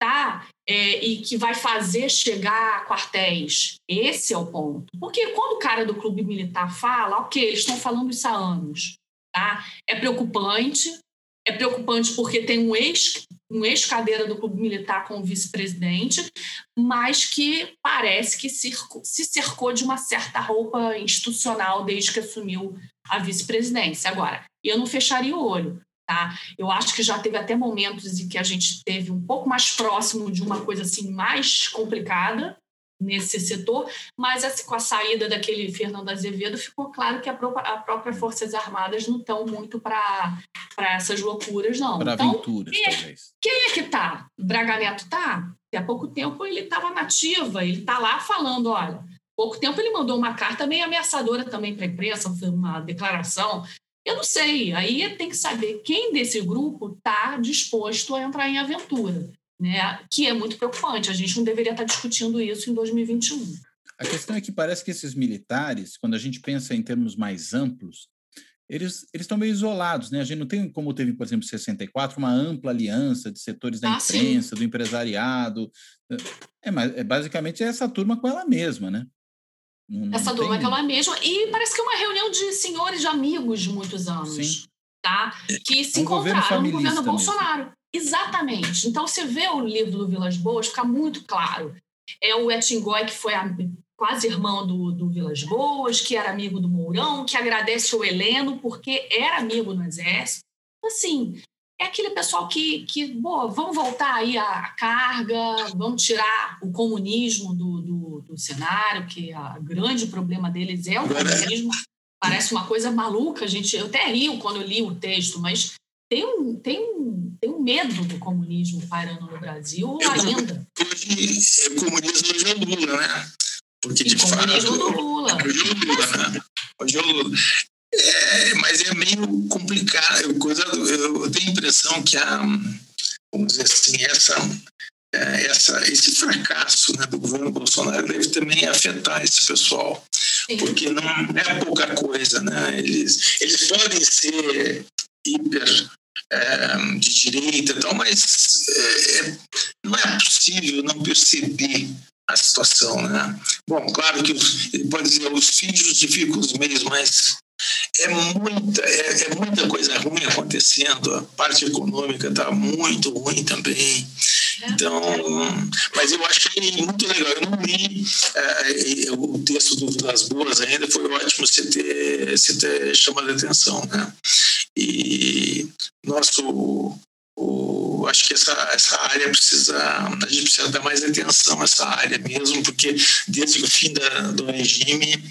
Speaker 7: Tá? É, e que vai fazer chegar a quartéis. Esse é o ponto. Porque quando o cara do clube militar fala, ok, eles estão falando isso há anos. Tá? É preocupante. É preocupante porque tem um ex um ex-cadeira do clube militar como vice-presidente, mas que parece que se cercou de uma certa roupa institucional desde que assumiu a vice-presidência. Agora, eu não fecharia o olho. Tá? Eu acho que já teve até momentos em que a gente teve um pouco mais próximo de uma coisa assim mais complicada nesse setor, mas assim, com a saída daquele Fernando Azevedo ficou claro que a própria, a própria Forças Armadas não estão muito para essas loucuras, não.
Speaker 1: Para
Speaker 7: então,
Speaker 1: aventuras,
Speaker 7: quem é,
Speaker 1: talvez.
Speaker 7: Quem é que tá? Braga Neto tá? Há pouco tempo ele estava nativa, ele está lá falando, olha, pouco tempo ele mandou uma carta meio ameaçadora também para a imprensa, uma declaração. Eu não sei, aí tem que saber quem desse grupo está disposto a entrar em aventura né? que é muito preocupante. A gente não deveria estar discutindo isso em 2021.
Speaker 1: A questão é que parece que esses militares, quando a gente pensa em termos mais amplos, eles, eles estão meio isolados, né? A gente não tem, como teve, por exemplo, em 64, uma ampla aliança de setores da
Speaker 7: Ah,
Speaker 1: imprensa, do empresariado. É, mas é basicamente essa turma com ela mesma, né? Não- não
Speaker 7: Essa turma é
Speaker 1: tem-
Speaker 7: aquela mesma. E parece que é uma reunião de senhores de amigos de muitos anos.
Speaker 1: Sim.
Speaker 7: Tá? Que se
Speaker 1: É um
Speaker 7: encontraram no governo
Speaker 1: mesmo.
Speaker 7: Exatamente. Então, você vê o livro do Vilas Boas, fica muito claro. É o Etingói, que foi a- quase irmão do, do Vilas Boas, que era amigo do Mourão, que agradece ao Heleno porque era amigo no Exército. Assim, é aquele pessoal que, que boa, vamos voltar aí à carga, vamos tirar o comunismo do, do, do cenário, que o grande problema deles é o comunismo. Parece uma coisa maluca, gente. Eu até rio quando eu li o texto, mas tem um, tem um, tem um medo do comunismo pairando no Brasil ainda.
Speaker 8: O comunismo hoje é o Lula, né? Porque, de fato...
Speaker 7: comunismo do Lula.
Speaker 8: Hoje é o Lula, né? Hoje é o Lula. É, mas é meio complicado. Coisa, eu tenho a impressão que a, vamos dizer assim, essa, é, essa, esse fracasso né, do governo Bolsonaro deve também afetar esse pessoal,
Speaker 7: Sim.
Speaker 8: porque não é pouca coisa, né? Eles, eles podem ser hiper é, de direita e tal, mas é, não é possível não perceber a situação, né? Bom, claro que os, ele pode dizer os filhos justificam os meios, mas é muita, é, é muita coisa ruim acontecendo. A parte econômica está muito ruim também. Então, mas eu achei muito legal. Eu não li é, o texto do Vilas Boas ainda, foi ótimo você ter, você ter chamado a atenção, né? E nosso o, acho que essa, essa área precisa, a gente precisa dar mais atenção a essa área mesmo, porque desde o fim da, do regime,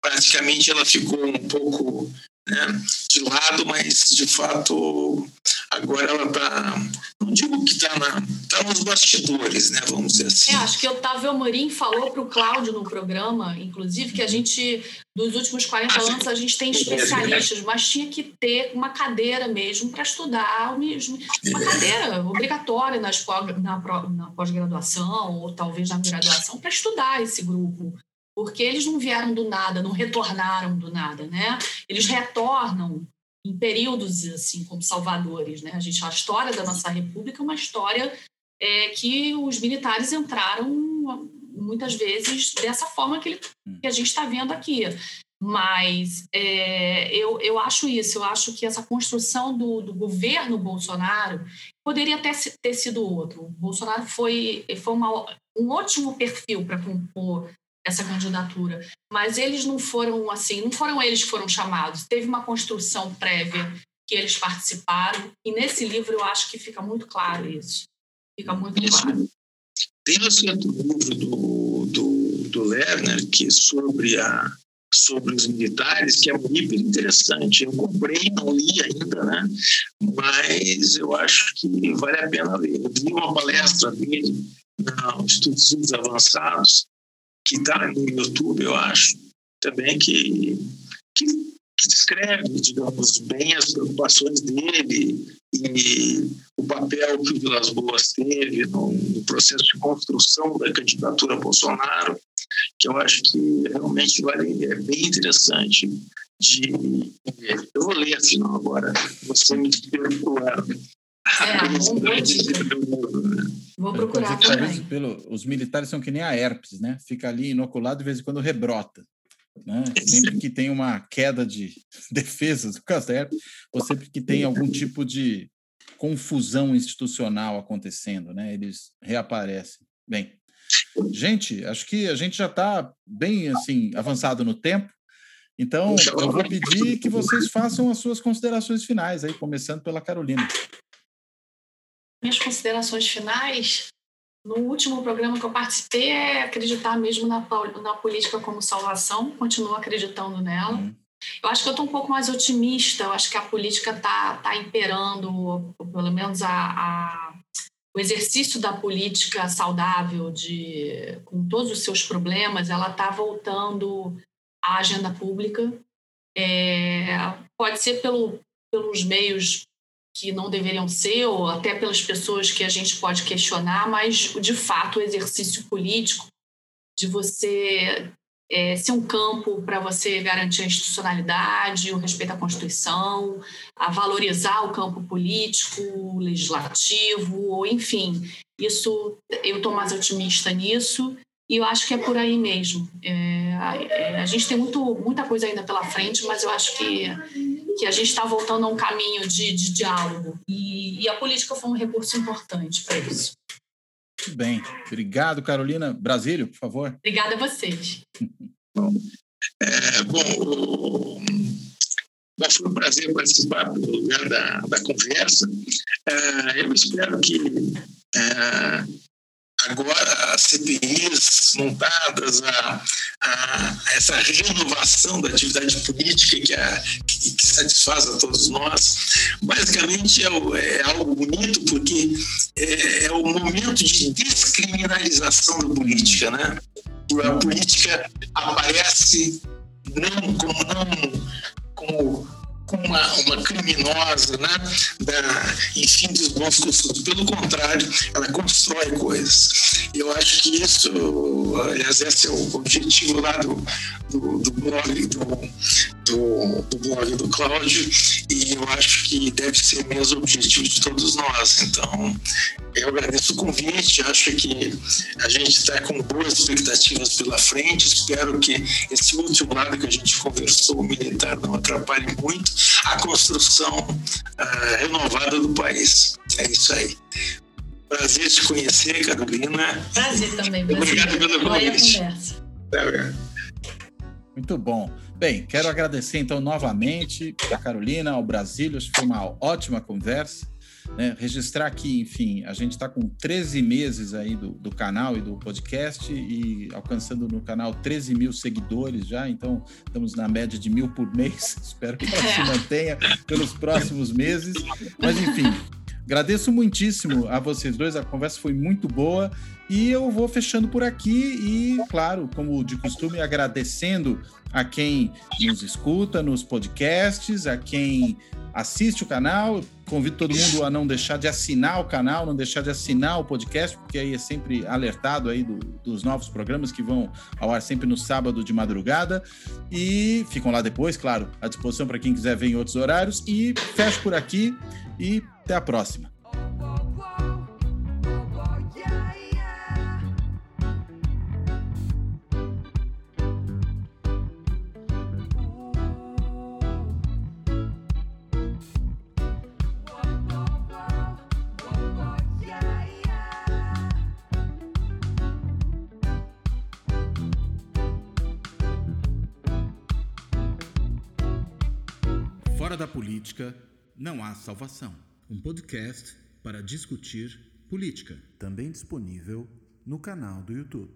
Speaker 8: praticamente ela ficou um pouco né, de lado, mas de fato agora ela está, não digo que está tá nos bastidores, né, vamos dizer assim.
Speaker 7: É, acho que Otávio Amorim falou para o Cláudio no programa, inclusive, que a gente, dos últimos 40 anos, a gente tem especialistas, mas tinha que ter uma cadeira mesmo para estudar, uma cadeira obrigatória na pós-graduação ou talvez na graduação para estudar esse grupo porque eles não vieram do nada, não retornaram do nada, né? Eles retornam em períodos assim como salvadores, né? A gente a história da nossa república é uma história é, que os militares entraram muitas vezes dessa forma que, ele, que a gente está vendo aqui. Mas é, eu, eu acho isso, eu acho que essa construção do, do governo Bolsonaro poderia até ter sido outro. O Bolsonaro foi, foi uma, um ótimo perfil para compor essa candidatura, mas eles não foram assim, não foram eles que foram chamados. Teve uma construção prévia que eles participaram e nesse livro eu acho que fica muito claro isso. Fica muito isso. claro.
Speaker 8: Tem um certo livro do, do, do Lerner que sobre a sobre os militares, que é hiper interessante. Eu comprei, não li ainda, né? Mas eu acho que vale a pena ler. Eu vi uma palestra dele no Estudos Avançados, que está no YouTube, eu acho, também, que, que, que descreve, digamos, bem as preocupações dele e o papel que o Vilas Boas teve no, no processo de construção da candidatura a Bolsonaro que eu acho que realmente vale, é bem interessante de Eu vou ler afinal agora, você me despertou
Speaker 7: é, [laughs] Vou procurar também.
Speaker 1: Pelo, os militares são que nem a herpes, né? Fica ali inoculado de vez em quando rebrota. Né? Sempre que tem uma queda de [laughs] defesas por causa da herpes, ou sempre que tem algum tipo de confusão institucional acontecendo, né? Eles reaparecem. Bem, Gente, acho que a gente já está bem assim avançado no tempo. Então, eu vou pedir que vocês façam as suas considerações finais, aí, começando pela Carolina.
Speaker 7: Minhas considerações finais, no último programa que eu participei, é acreditar mesmo na, na política como salvação, continuo acreditando nela. Uhum. Eu acho que eu estou um pouco mais otimista, eu acho que a política está tá imperando, pelo menos a, a o exercício da política saudável, de, com todos os seus problemas, ela está voltando à agenda pública. É, pode ser pelo, pelos meios que não deveriam ser, ou até pelas pessoas que a gente pode questionar, mas, de fato, o exercício político de você é, ser um campo para você garantir a institucionalidade, o respeito à Constituição, a valorizar o campo político, legislativo, enfim, isso eu estou mais otimista nisso e eu acho que é por aí mesmo. É, a, é, a, gente tem muito, muita coisa ainda pela frente, mas eu acho que, que a gente está voltando a um caminho de, de diálogo e, e a política foi um recurso importante para isso.
Speaker 1: Muito bem. Obrigado, Carolina. Brasílio, por favor.
Speaker 7: Obrigada a vocês. [laughs]
Speaker 8: É, bom, foi um prazer participar do lugar da, da conversa. É, eu espero que é, agora as CPIs montadas, a, a, essa renovação da atividade política que, a, que, que satisfaz a todos nós, basicamente é, é algo bonito porque é, é, o momento de descriminalização da política, né? A política aparece não como não como uma, uma criminosa, né? Da, enfim, dos bons costumes. Pelo contrário, ela constrói coisas. Eu acho que isso, aliás, esse é o objetivo lá do, do, do blog do, do, do, blog do Cláudio, e eu acho que deve ser mesmo o objetivo de todos nós. Então, eu agradeço o convite, acho que a gente está com boas expectativas pela frente. Espero que esse último lado que a gente conversou, o militar, não atrapalhe muito a construção uh, renovada do país. É isso aí. Prazer te conhecer, Carolina.
Speaker 7: Prazer também. Obrigado
Speaker 8: pelo convite.
Speaker 1: Muito bom. Bem, quero agradecer então novamente a Carolina, ao Brasil, acho que foi uma ótima conversa. Né? Registrar aqui, enfim, a gente está com 13 meses aí do, do, canal e do podcast e alcançando no canal 13 mil seguidores já, então estamos na média de mil por mês. [laughs] Espero que ela [laughs] se mantenha pelos próximos meses. Mas, enfim, agradeço muitíssimo a vocês dois, a conversa foi muito boa e eu vou fechando por aqui e, claro, como de costume, agradecendo a quem nos escuta nos podcasts, a quem assiste o canal. Convido todo mundo a não deixar de assinar o canal, não deixar de assinar o podcast, porque aí é sempre alertado aí do, dos novos programas que vão ao ar sempre no sábado de madrugada. E ficam lá depois, claro, à disposição para quem quiser ver em outros horários. E fecho por aqui e até a próxima. Fora da política não há salvação. Um podcast para discutir política, também disponível no canal do YouTube.